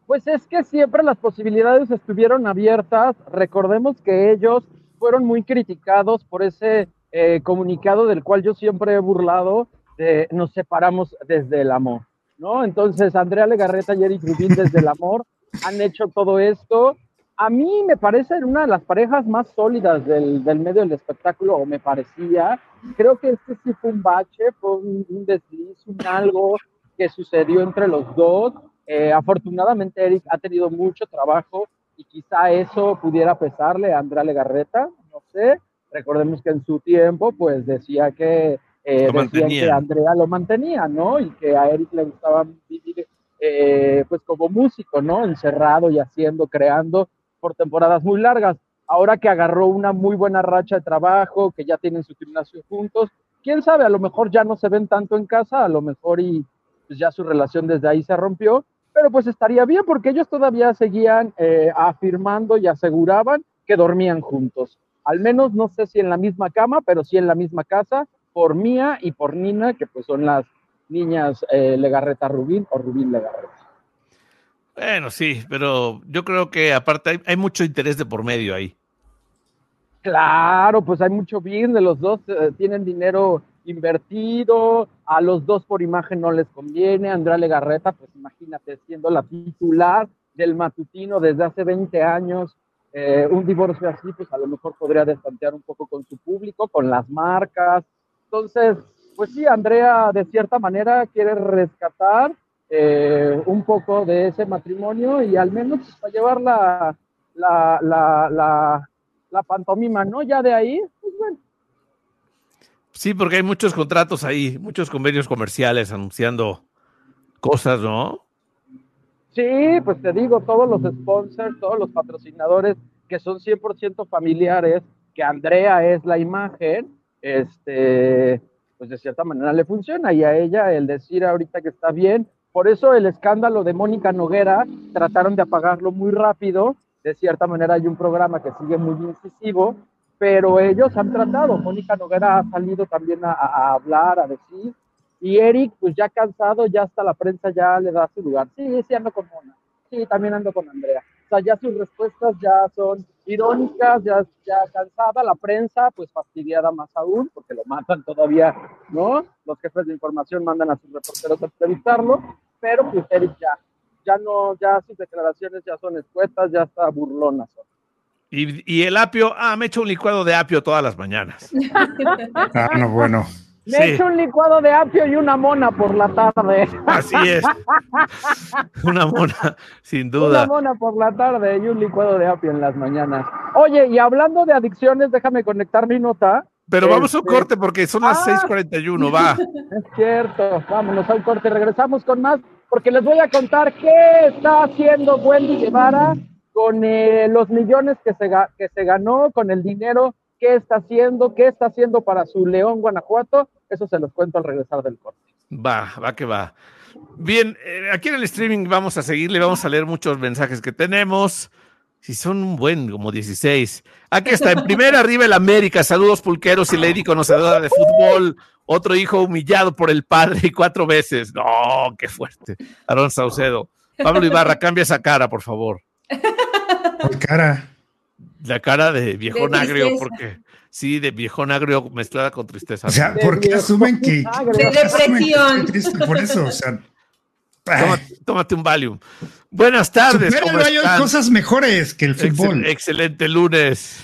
Pues es que siempre las posibilidades estuvieron abiertas. Recordemos que ellos fueron muy criticados por ese eh, comunicado del cual yo siempre he burlado, de nos separamos desde el amor, ¿no? Entonces, Andrea Legarreta y Eric Rubin desde el amor han hecho todo esto. A mí me parecen una de las parejas más sólidas del, del medio del espectáculo, o me parecía. Creo que este sí fue un bache, fue un, un desliz, un algo que sucedió entre los dos. Eh, afortunadamente Eric ha tenido mucho trabajo y quizá eso pudiera pesarle a Andrea Legarreta, no sé. Recordemos que en su tiempo pues decía que eh, mantenía. que Andrea lo mantenía, ¿no? Y que a Eric le gustaba vivir eh, pues como músico, ¿no? Encerrado y haciendo, creando por temporadas muy largas. Ahora que agarró una muy buena racha de trabajo, que ya tienen su gimnasio juntos, quién sabe, a lo mejor ya no se ven tanto en casa, a lo mejor y pues ya su relación desde ahí se rompió, pero pues estaría bien porque ellos todavía seguían eh, afirmando y aseguraban que dormían juntos. Al menos no sé si en la misma cama, pero sí en la misma casa, por Mía y por Nina, que pues son las niñas eh, Legarreta Rubín o Rubín Legarreta. Bueno, sí, pero yo creo que aparte hay, mucho interés de por medio ahí. Claro, pues hay mucho bien de los dos, eh, tienen dinero invertido, a los dos por imagen no les conviene, Andrea Legarreta, pues imagínate, siendo la titular del matutino desde hace 20 años, eh, un divorcio así, pues a lo mejor podría destantear un poco con su público, con las marcas. Entonces, pues sí, Andrea de cierta manera quiere rescatar eh, un poco de ese matrimonio y al menos pues, para llevar la, la, la, la, la pantomima, ¿no? Ya de ahí, pues bueno. Sí, porque hay muchos contratos ahí, muchos convenios comerciales anunciando cosas, ¿no? Sí, pues te digo, todos los sponsors, todos los patrocinadores que son 100% familiares, que Andrea es la imagen, este, pues de cierta manera le funciona y a ella el decir ahorita que está bien, por eso el escándalo de Mónica Noguera trataron de apagarlo muy rápido, de cierta manera hay un programa que sigue muy incisivo pero ellos han tratado. Mónica Noguera ha salido también a, a hablar, a decir, y Eric, pues ya cansado, ya hasta la prensa ya le da su lugar. Sí, sí ando con Mona, sí, también ando con Andrea. O sea, ya sus respuestas ya son irónicas, ya, ya cansada, la prensa, pues fastidiada más aún, porque lo matan todavía, ¿no? Los jefes de información mandan a sus reporteros a entrevistarlo, pero pues Eric ya, ya no, ya sus declaraciones ya son escuetas, ya está burlonas. son. Y, y el apio, ah, me echo un licuado de apio todas las mañanas. Ah, no, bueno. Me Sí. echo un licuado de apio y una mona por la tarde. Así es. Una mona, sin Una duda. mona por la tarde y un licuado de apio en las mañanas. Oye, y hablando de adicciones, déjame conectar mi nota. Pero vamos a un Este, corte porque son las Ah. 6:41, va. Es cierto, vámonos al corte, regresamos con más, porque les voy a contar qué está haciendo Wendy Guevara con eh, los millones que se, que se ganó, con el dinero, qué está haciendo, qué está haciendo para su León, Guanajuato, eso se los cuento al regresar del corte. Va, va que va. Bien, eh, aquí en el streaming vamos a seguirle, vamos a leer muchos mensajes que tenemos. Si son un buen, como 16. Aquí está, en primera arriba el América. Saludos pulqueros y lady conocedora de fútbol. Otro hijo humillado por el padre y cuatro veces. No, qué fuerte. Aaron Saucedo. Pablo Ibarra, cambia esa cara, por favor. Por cara. La cara de viejón De agrio, porque sí, de viejón agrio mezclada con tristeza. O sea, ¿por qué asumen que, asumen que triste por eso? O sea, Tómate, tómate un Valium. Buenas tardes. ¿cómo hay cosas mejores que el Excel- fútbol. excelente lunes.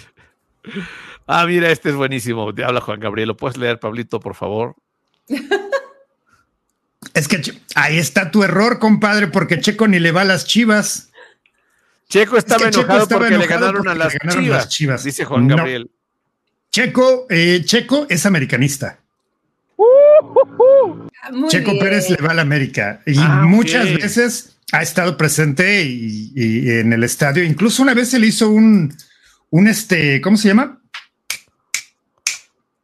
Ah, mira, este es buenísimo. Te habla Juan Gabriel. ¿Lo puedes leer, Pablito, por favor? Es que ahí está tu error, compadre, porque Checo ni le va a las chivas. Checo estaba que Checo enojado estaba porque le ganaron, a las, le ganaron chivas, las Chivas. Dice Juan No. Gabriel. Checo, eh, Checo es americanista. Muy Checo bien. Pérez le va a la América y Ah, muchas veces ha estado presente y, y en el estadio. Incluso una vez se le hizo un, un este, ¿cómo se llama?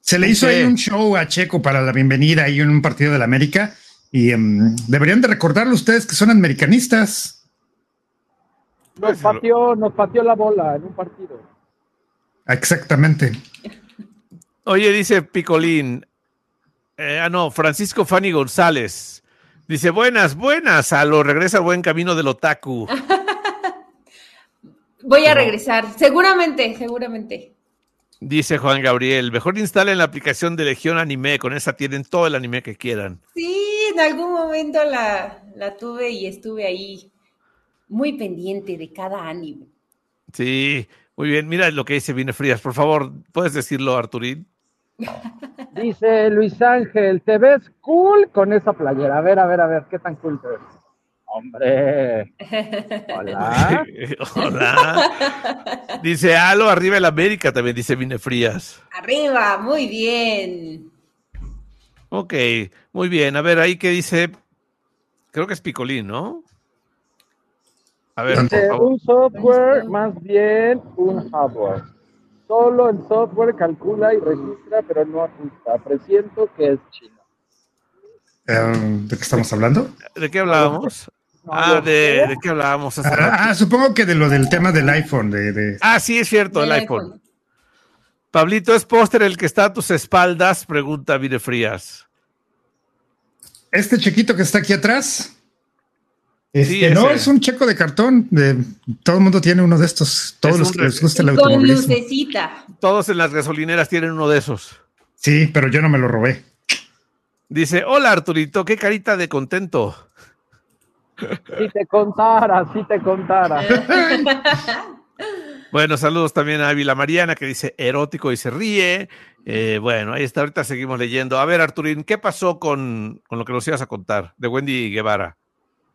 Se le hizo ahí un show a Checo para la bienvenida ahí en un partido de la América y em, deberían de recordarlo ustedes que son americanistas. Nos pateó, nos pateó la bola en un partido. Exactamente. Oye, dice Picolín. Eh, ah, no, Francisco Fanny González. Dice, buenas, buenas, a lo regresa buen camino del otaku. Voy a regresar, seguramente, seguramente. Dice Juan Gabriel, mejor instalen la aplicación de Legión Anime, con esa tienen todo el anime que quieran. Sí, en algún momento la, la tuve y estuve ahí muy pendiente de cada anime. Sí, muy bien. Mira lo que dice Vine Frías. Por favor, ¿puedes decirlo, Arturín? Dice Luis Ángel, ¿te ves cool con esa playera? A ver, a ver, a ver, ¿qué tan cool te ves? Hombre. Hola. Hola. Dice Alo, arriba el América, también dice Vine Frías. Arriba, muy bien. Ok, muy bien. A ver, ahí que dice, creo que es Picolín, ¿no? A ver, por favor. un software más bien un hardware. Solo el software calcula y registra, pero no ajusta. Presiento que es chino. Em, ¿De qué estamos hablando? ¿De qué hablábamos? No, Ah, de, sé. ¿de qué hablábamos hace rato? Ah, ah, supongo que de lo del tema del iPhone, de, de- Ah, sí, es cierto, el Del iPhone. Pablito, ¿es póster el que está a tus espaldas? Pregunta Vine Frías. este chiquito que está aquí atrás. Este, Sí, no, es un checo de cartón. de- todo el mundo tiene uno de estos. Todos Es los que les gusta el Con lucecita. Todos en las gasolineras tienen uno de esos. Sí, pero yo no me lo robé. Dice, hola Arturito, qué carita de contento. Si te contara, si te contara. Bueno, saludos también a Ávila Mariana que dice erótico y se ríe. Eh, bueno, ahí está, ahorita seguimos leyendo. A ver, Arturín, ¿qué pasó con, con lo que nos ibas a contar de Wendy Guevara?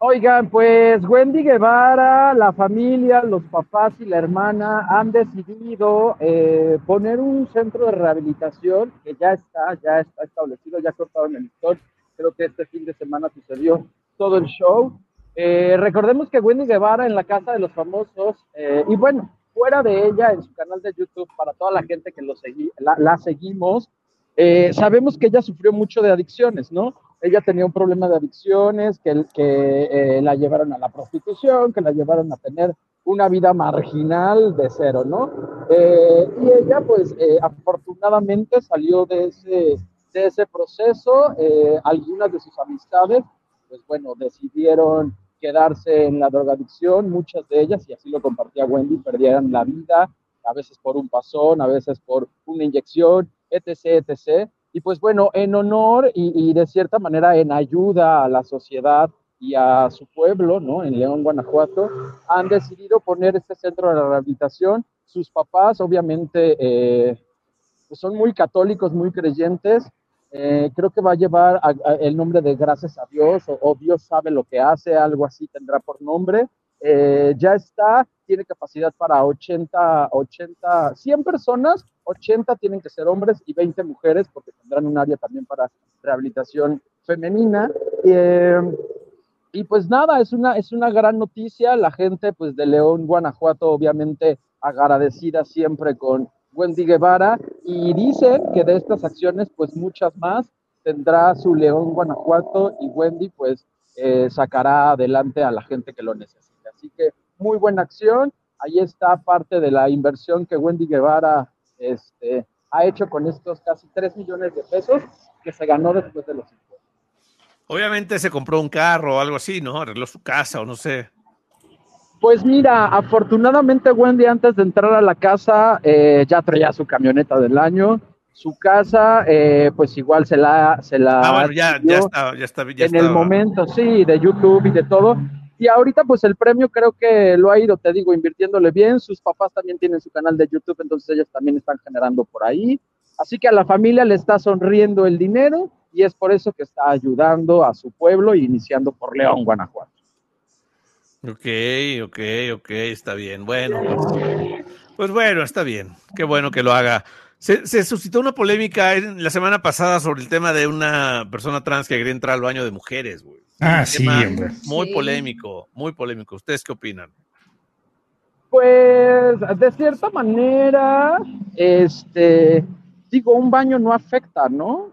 Oigan, pues Wendy Guevara, la familia, los papás y la hermana han decidido eh, poner un centro de rehabilitación que ya está, ya está establecido, ya cortaron el listón. Creo que este fin de semana sucedió todo el show. Eh, recordemos que Wendy Guevara en la Casa de los Famosos, eh, y bueno, fuera de ella, en su canal de YouTube, para toda la gente que la, seguimos, sabemos que ella sufrió mucho de adicciones, ¿no? Ella tenía un problema de adicciones, que, que eh, la llevaron a la prostitución, que la llevaron a tener una vida marginal de cero, ¿no? Eh, y ella, pues, eh, afortunadamente salió de ese, de ese proceso. Eh, algunas de sus amistades, pues, bueno, decidieron quedarse en la drogadicción, muchas de ellas, y así lo compartía Wendy, perdieron la vida, a veces por un pasón, a veces por una inyección, etc., etc. Y pues bueno, en honor y, y de cierta manera en ayuda a la sociedad y a su pueblo, ¿no? En León, Guanajuato, han decidido poner este centro de rehabilitación. Sus papás, obviamente, eh, pues son muy católicos, muy creyentes. Eh, creo que va a llevar a- a el nombre de Gracias a Dios o, o Dios sabe lo que hace, algo así tendrá por nombre. Eh, ya está, tiene capacidad para 80, 80, 100 personas, 80 tienen que ser hombres y 20 mujeres porque tendrán un área también para rehabilitación femenina. Eh, y pues nada, es una, es una gran noticia. La gente pues de León, Guanajuato, obviamente agradecida siempre con Wendy Guevara. Y dicen que de estas acciones, pues muchas más tendrá su León, Guanajuato y Wendy pues eh, sacará adelante a la gente que lo necesite. Así que muy buena acción. Ahí está parte de la inversión que Wendy Guevara este, ha hecho con estos casi 3 millones de pesos que se ganó después de los impuestos. Obviamente se compró un carro o algo así, ¿no? Arregló su casa o no sé. Pues mira, afortunadamente Wendy antes de entrar a la casa eh, ya traía su camioneta del año. Su casa, eh, pues igual se la, se la Ah, bueno, ya, ya está, ya está. Ya en el estaba. momento, sí, de YouTube y de todo. Y ahorita pues el premio creo que lo ha ido, te digo, invirtiéndole bien. Sus papás también tienen su canal de YouTube, entonces ellos también están generando por ahí. Así que a la familia le está sonriendo el dinero y es por eso que está ayudando a su pueblo iniciando por León, Guanajuato. Ok, ok, ok, está bien. Bueno, pues, pues bueno, está bien. Qué bueno que lo haga. Se, se suscitó una polémica la semana pasada sobre el tema de una persona trans que quería entrar al baño de mujeres, güey. Ah, sí, hombre. Muy Sí. polémico, muy polémico. ¿Ustedes qué opinan? Pues de cierta manera, este, digo, un baño no afecta, ¿no?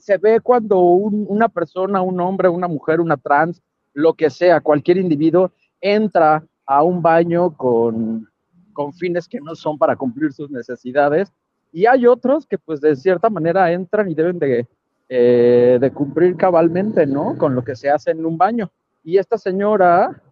Se ve cuando un- una persona, un hombre, una mujer, una trans, lo que sea, cualquier individuo entra a un baño con, con fines que no son para cumplir sus necesidades. Y hay otros que pues de cierta manera entran y deben de, eh, de cumplir cabalmente, ¿no? Con lo que se hace en un baño. Y esta señora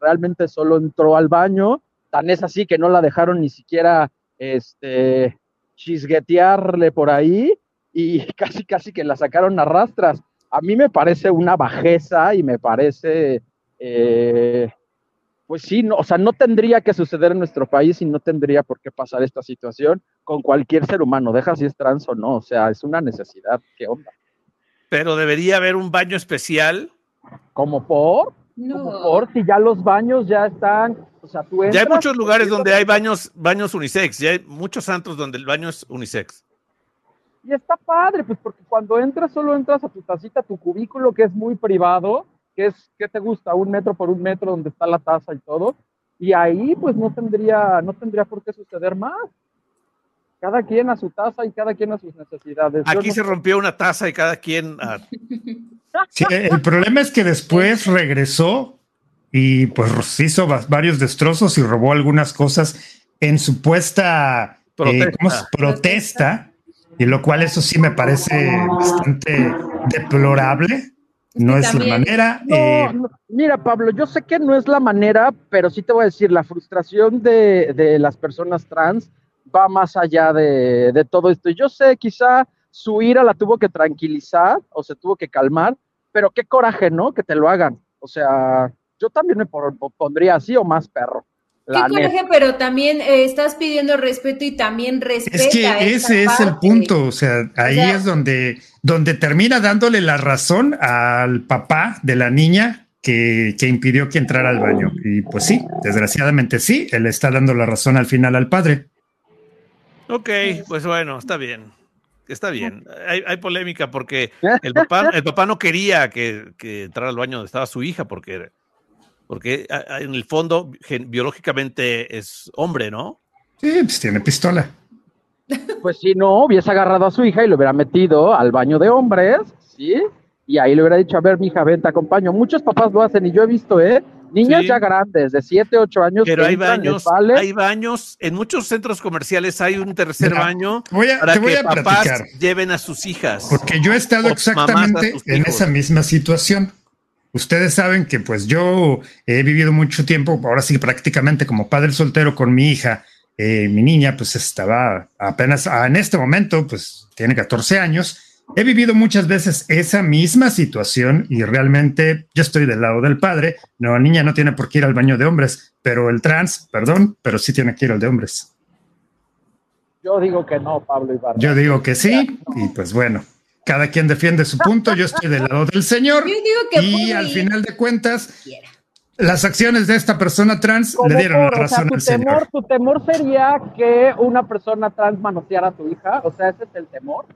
realmente solo entró al baño, tan es así que no la dejaron ni siquiera este, chisguetearle por ahí y casi, casi que la sacaron a rastras. A mí me parece una bajeza y me parece, eh, pues sí, no, o sea, no tendría que suceder en nuestro país y no tendría por qué pasar esta situación con cualquier ser humano, deja si es trans o no, o sea, es una necesidad, ¿qué onda? Pero debería haber un baño especial. Como por, No. como por, si ya los baños ya están, o sea, tú Ya hay entras, muchos lugares donde hay baños baños, baños unisex, ya hay muchos santos donde el baño es unisex. Y está padre, pues porque cuando entras, solo entras a tu tacita, a tu cubículo, que es muy privado, que es, ¿qué te gusta? Un metro por un metro donde está la taza y todo. Y ahí, pues no tendría, no tendría por qué suceder más. Cada quien a su taza y cada quien a sus necesidades. Aquí no- se rompió una taza y cada quien. Sí, el problema es que después regresó y pues hizo va- varios destrozos y robó algunas cosas en supuesta eh, Protesta. ¿cómo se- protesta, y lo cual eso sí me parece bastante deplorable. No es la manera. No, eh, no, mira, Pablo, yo sé que no es la manera, pero sí te voy a decir, la frustración de, de las personas trans va más allá de, de todo esto. Yo sé, quizá su ira la tuvo que tranquilizar o se tuvo que calmar, pero qué coraje, ¿no? Que te lo hagan. O sea, yo también me pondría así o más perro. Qué La neta. coraje, pero también eh, estás pidiendo respeto y también respeta. Es que ese es el punto, o sea, ahí sea- es donde, donde termina dándole la razón al papá de la niña que, que impidió que entrara al baño. Y pues sí, desgraciadamente sí, él está dando la razón al final al padre. Ok, pues bueno, está bien. Está bien. Hay, hay polémica porque el papá, el papá no quería que, que entrara al baño donde estaba su hija porque, porque en el fondo biológicamente es hombre, ¿no? Sí, pues tiene pistola. Pues si no, hubiese agarrado a su hija y lo hubiera metido al baño de hombres, ¿sí? Y ahí le hubiera dicho, a ver, mija, ven, te acompaño. Muchos papás lo hacen y yo he visto, ¿eh? Niñas Sí. ya grandes, de 7, 8 años. Pero hay baños, vale. hay baños, en muchos centros comerciales hay un tercer Mira, baño voy a- para te voy que a papás platicar. lleven a sus hijas. Porque yo he estado exactamente en hijos. esa misma situación. Ustedes saben que pues yo he vivido mucho tiempo, ahora sí prácticamente como padre soltero con mi hija. Eh, mi niña pues estaba apenas, ah, en este momento pues tiene 14 años. He vivido muchas veces esa misma situación y realmente yo estoy del lado del padre. No, la niña no tiene por qué ir al baño de hombres, pero el trans, perdón, pero sí tiene que ir al de hombres. Yo digo que no, Pablo Ibarra. Yo digo que sí, y pues bueno, cada quien defiende su punto, yo estoy del lado del señor, Yo digo que y al final de cuentas, quiera. las acciones de esta persona trans Como le dieron la por, o sea, razón tu al temor, señor. tu temor sería que una persona trans manoseara a tu hija, o sea, ese es el temor.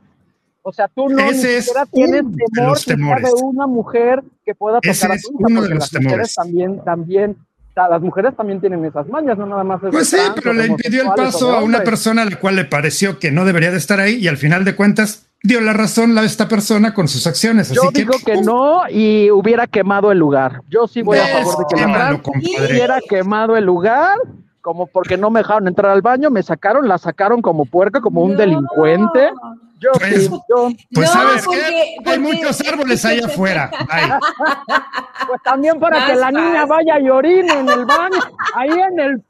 O sea, tú no Ese ni es siquiera tienes de temor los temores. de una mujer que pueda tocar Ese a es tu hija, uno de los las temores. mujeres también, también, las mujeres también tienen esas mañas, no nada más es Pues de sí, pero le de impidió el paso de a una persona a la cual le pareció que no debería de estar ahí y al final de cuentas dio la razón a esta persona con sus acciones. Yo Así digo que, que no y hubiera quemado el lugar. Yo sí voy a favor de que la hubiera quemado el lugar, como porque no me dejaron entrar al baño, me sacaron, la sacaron como puerca, como un No. delincuente. Yo Pues, sí, yo, pues No, sabes porque- qué, porque- hay muchos árboles allá afuera. Ay, pues también para Más que la niña vaya y orine en el baño, ahí en el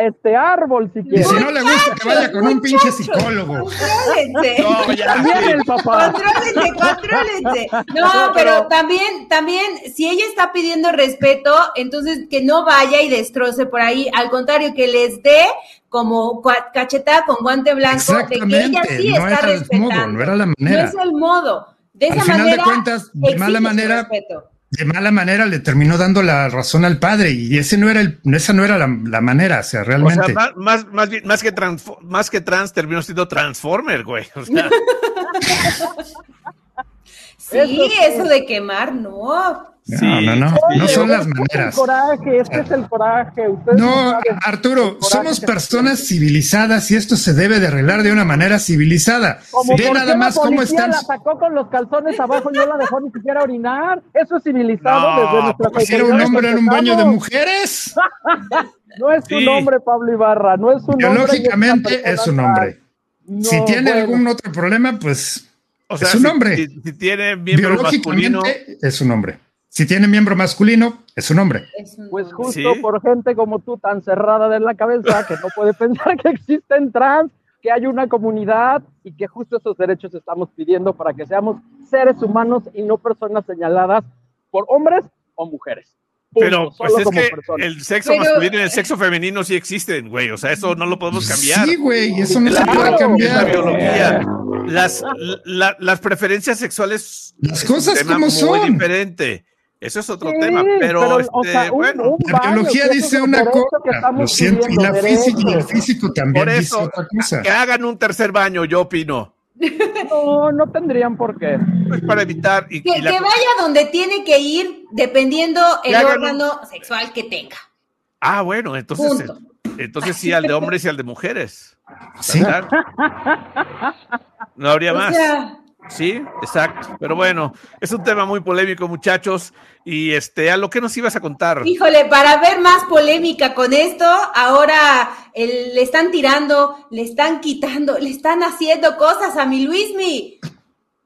este árbol si y quiere. si no le gusta que vaya con un pinche psicólogo. Contrólense. No, ya, También sí. el papá. Contrólense, contrólense. No, No, pero pero- también, también, si ella está pidiendo respeto, entonces que no vaya y destroce por ahí. Al contrario, que les dé como cachetada con guante blanco de que ella sí no está era el respetando. modo, no era la No manera. es el modo. De Al esa de manera. cuentas, de mala manera, de mala manera le terminó dando la razón al padre y ese no era el, esa no era la, la manera, o sea, O realmente. sea, más, más, más, bien- más que transfo- más que trans terminó siendo transformer, güey. O sea, Sí, Eso sí. eso de quemar, no. no, sí. no, no, no son las es el maneras. coraje, este es el coraje. Ustedes No, saben Arturo, coraje somos personas civilizadas y esto se debe de arreglar de una manera civilizada. Como Ve nada más la cómo policía están. la sacó con los calzones abajo y no la dejó ni siquiera orinar. Eso es civilizado desde No, nuestra Pues era un hombre en un baño de mujeres. No es Sí. un hombre, Pablo Ibarra, no es un hombre. y Biológicamente es un hombre. trans. Si No, tiene bueno. algún otro problema, pues o sea, Es un si- hombre. Si, si tiene miembro masculino, biológicamente es un hombre. Si tiene miembro masculino, es un hombre. Pues justo Sí. por gente como tú tan cerrada de la cabeza que no puede pensar que existen trans, que hay una comunidad y que justo esos derechos estamos pidiendo para que seamos seres humanos y no personas señaladas por hombres o mujeres. Pero solo pues es que el sexo Pero- masculino y el sexo femenino sí existen, güey. O sea, eso no lo podemos cambiar. Sí, güey, eso no se puede Es la cambiar. biología. Las, la- las preferencias sexuales. Las es un cosas tema como muy son. diferente. Eso es otro Sí, tema, pero, este, o sea, un- bueno, un La biología dice es un una cosa, lo siento, y la física y el físico también por dice eso, otra cosa. que hagan un tercer baño, yo opino. No, no tendrían por qué. Pues para evitar. Y, Que, y la- que vaya donde tiene que ir dependiendo el órgano sexual que tenga. Ah, bueno, entonces, Punto. entonces sí al de hombres y al de mujeres. Sí. ¿verdad? No habría O más. sea, Sí, exacto. Pero bueno, es un tema muy polémico, muchachos. Y este, a lo que nos ibas a contar. Híjole, para ver más polémica con esto, ahora el- le están tirando, le están quitando, le están haciendo cosas a mi Luismi.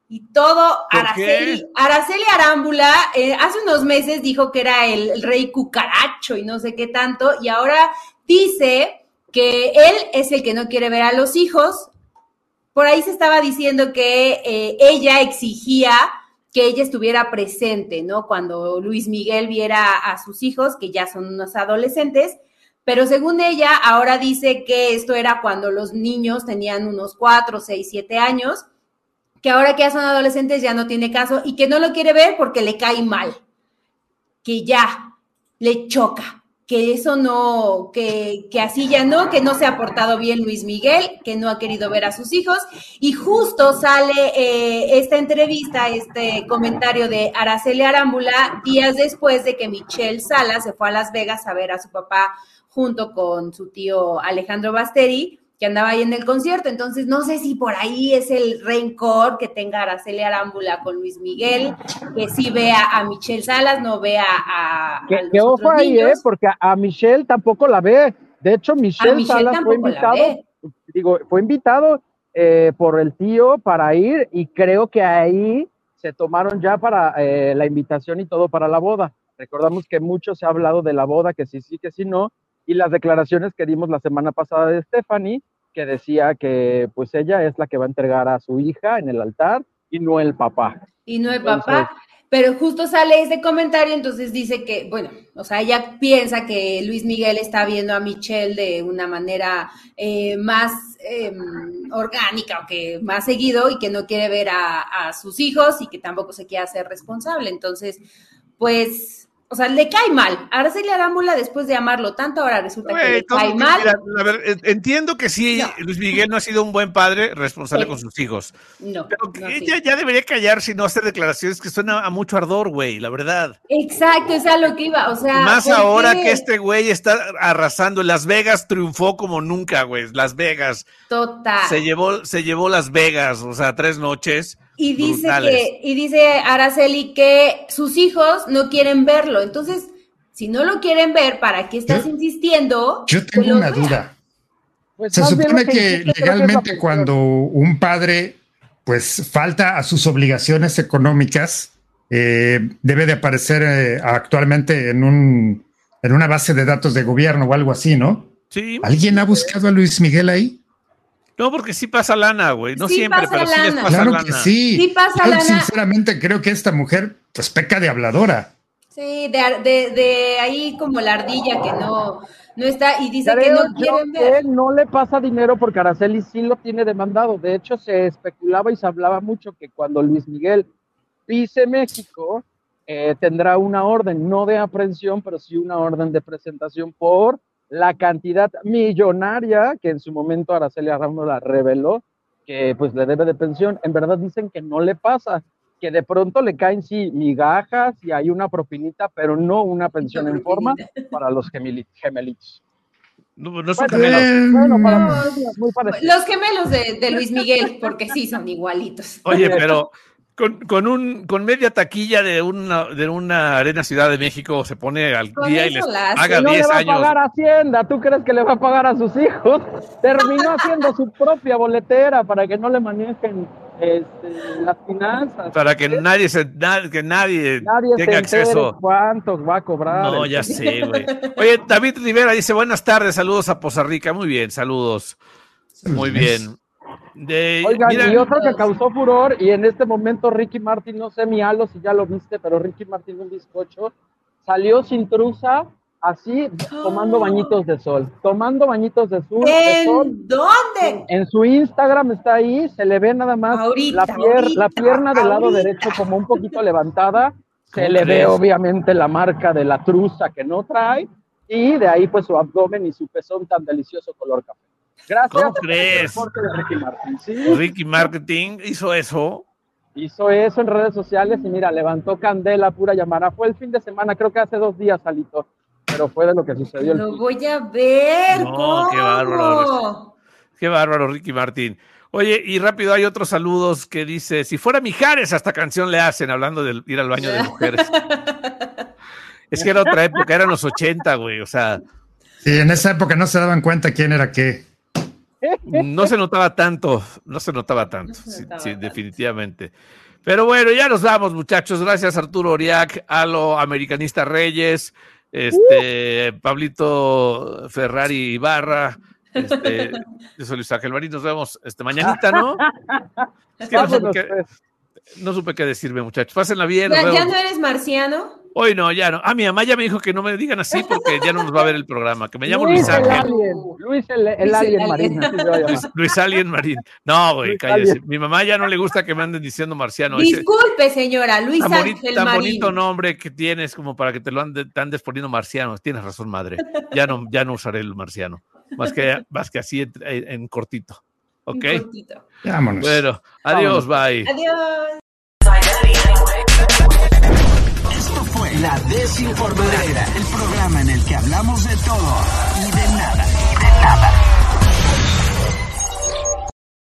Y todo ¿Por Araceli. qué? Araceli Arámbula eh, hace unos meses dijo que era el, el rey cucaracho y no sé qué tanto, y ahora dice que él es el que no quiere ver a los hijos. Por ahí se estaba diciendo que eh, ella exigía que ella estuviera presente, ¿no? Cuando Luis Miguel viera a sus hijos, que ya son unos adolescentes, pero según ella, ahora dice que esto era cuando los niños tenían unos cuatro, seis, siete años, que ahora que ya son adolescentes ya no tiene caso y que no lo quiere ver porque le cae mal, que ya le choca, que eso no, que, que así ya no, que no se ha portado bien Luis Miguel, que no ha querido ver a sus hijos. Y justo sale eh, esta entrevista, este comentario de Araceli Arámbula, días después de que Michelle Sala se fue a Las Vegas a ver a su papá junto con su tío Alejandro Basteri. Que andaba ahí en el concierto. Entonces, no sé si por ahí es el rencor que tenga Araceli Arámbula con Luis Miguel, que sí vea a Michelle Salas, no vea a. a Que, los que ojo ahí, ¿eh? Porque a, Michelle tampoco la ve. De hecho, Michelle, Salas fue invitado, digo, fue invitado eh, por el tío para ir y creo que ahí se tomaron ya para eh, la invitación y todo para la boda. Recordamos que mucho se ha hablado de la boda, que sí, sí, que sí, no, y las declaraciones que dimos la semana pasada de Stephanie, que decía que pues ella es la que va a entregar a su hija en el altar y no el papá. y no el Entonces- papá. Pero justo sale ese comentario, entonces dice que, bueno, o sea, ella piensa que Luis Miguel está viendo a Michelle de una manera eh, más eh, orgánica o que más seguido y que no quiere ver a, a sus hijos y que tampoco se quiere hacer responsable. Entonces, pues, o sea, le cae mal. A Araceli Arámbula, después de amarlo tanto, ahora resulta que le cae mal. mira, a ver, en- entiendo que sí, No. Luis Miguel no ha sido un buen padre responsable Sí. con sus hijos. No, Pero que no, sí. ella ya debería callar si no hacer declaraciones que suena a mucho ardor, güey, la verdad. Exacto, es a lo que iba. O sea, Más ¿por ahora qué? que este güey está arrasando. Las Vegas triunfó como nunca, güey. Las Vegas. Total. Se llevó, se llevó Las Vegas, o sea, tres noches. Y dice que, y dice Araceli que sus hijos no quieren verlo. Entonces, si no lo quieren ver, ¿para qué estás Yo- insistiendo? Yo tengo una duda. Pues Se supone que legalmente cuando un padre pues falta a sus obligaciones económicas, eh, debe de aparecer eh, actualmente en un en una base de datos de gobierno o algo así, ¿no? Sí. ¿Alguien ha buscado a Luis Miguel ahí? No, porque sí pasa lana, güey. No Sí siempre, pasa pero sí les lana. pasa Claro lana. que sí. Sí pasa Yo lana. sinceramente creo que esta mujer pues peca de habladora. Sí, de, ar- de, de ahí como la ardilla que no, no está y dice que no quieren que ver. no le pasa dinero porque Araceli sí lo tiene demandado. De hecho, se especulaba y se hablaba mucho que cuando Luis Miguel pise México, eh, tendrá una orden, no de aprehensión, pero sí una orden de presentación por la cantidad millonaria que en su momento Araceli Arámbula reveló que pues le debe de pensión. En verdad dicen que no le pasa, que de pronto le caen sí migajas y hay una propinita, pero no una pensión en forma para los gemeli- gemelitos. No, no son Bueno, gemelos. Bueno, para No. Los gemelos de, de Luis Miguel, porque sí son igualitos. Oye, pero con, con un con media taquilla de una de una arena Ciudad de México se pone al Con día y les haga no le 10 va a años. pagar Hacienda, ¿tú crees que le va a pagar a sus hijos? Terminó haciendo su propia boletera para que no le manejen este, las finanzas. Para que nadie se na- que nadie, Nadie tenga acceso. cuántos va a cobrar. No, ya sé, güey. Oye, David Rivera dice, buenas tardes, saludos a Poza Rica. Muy bien, saludos. Muy bien. De, Oigan, mira, y otro que causó furor, y en este momento Ricky Martin, no sé mi halo si ya lo viste, pero Ricky Martin, un bizcocho, salió sin truza, así, tomando bañitos de sol. Tomando bañitos de, sol, de sol. ¿En dónde? En su Instagram está ahí, se le ve nada más Ahorita, la, pier- ahorita, la pierna del lado derecho como un poquito levantada. Se ¿Cómo le crees? ve obviamente la marca de la truza que no trae y de ahí pues su abdomen y su pezón tan delicioso color café. Gracias. ¿Cómo por el crees? reporte de Ricky Martin. Sí, Ricky Marketing hizo eso. hizo eso en redes sociales y mira, levantó candela pura llamada. Fue el fin de semana, creo que hace dos días, Salito, pero fue de lo que sucedió. el Lo voy a ver. No, ¿cómo? qué bárbaro. Qué bárbaro, Ricky Martín. Oye, y rápido hay otros saludos que dice, si fuera Mijares, hasta canción le hacen, hablando de ir al baño de mujeres. es que era otra época, eran los 80, güey, o sea, Sí, en esa época no se daban cuenta quién era qué. No se notaba tanto, no se notaba tanto, se sí, notaba sí, tanto. definitivamente. Pero bueno, ya nos vamos, muchachos. Gracias, Arturo Oriac, Alo Americanista Reyes, este, Pablito Ferrari Ibarra, este, yo soy Luis Ángel Marín. Nos vemos este, mañanita, ¿no? Es que no supe, qué, no supe qué decirme, muchachos. Pásenla bien. ¿Ya, ya no eres marciano? Hoy no, ya no. Ah, mi mamá ya me dijo que no me digan así porque ya no nos va a ver el programa. Que me llamo Luis Luis el Ángel. Alien, Luis el, el Luis Alien Alien. Marín. Luis, Luis Alien Marín. No, güey, cállese. Alien. Mi mamá ya no le gusta que me anden diciendo marciano. Disculpe, señora, Luis tan, Ángel tan Marín. bonito nombre que tienes como para que te lo ande- te andes poniendo marciano. Tienes razón, madre. Ya no, ya no usaré el marciano. Más que, más que así en, en cortito. ¿Ok? cortito. Vámonos. Bueno, adiós, bye. Adiós. La Desinformadera, el programa en el que hablamos de todo y de nada. Y de nada.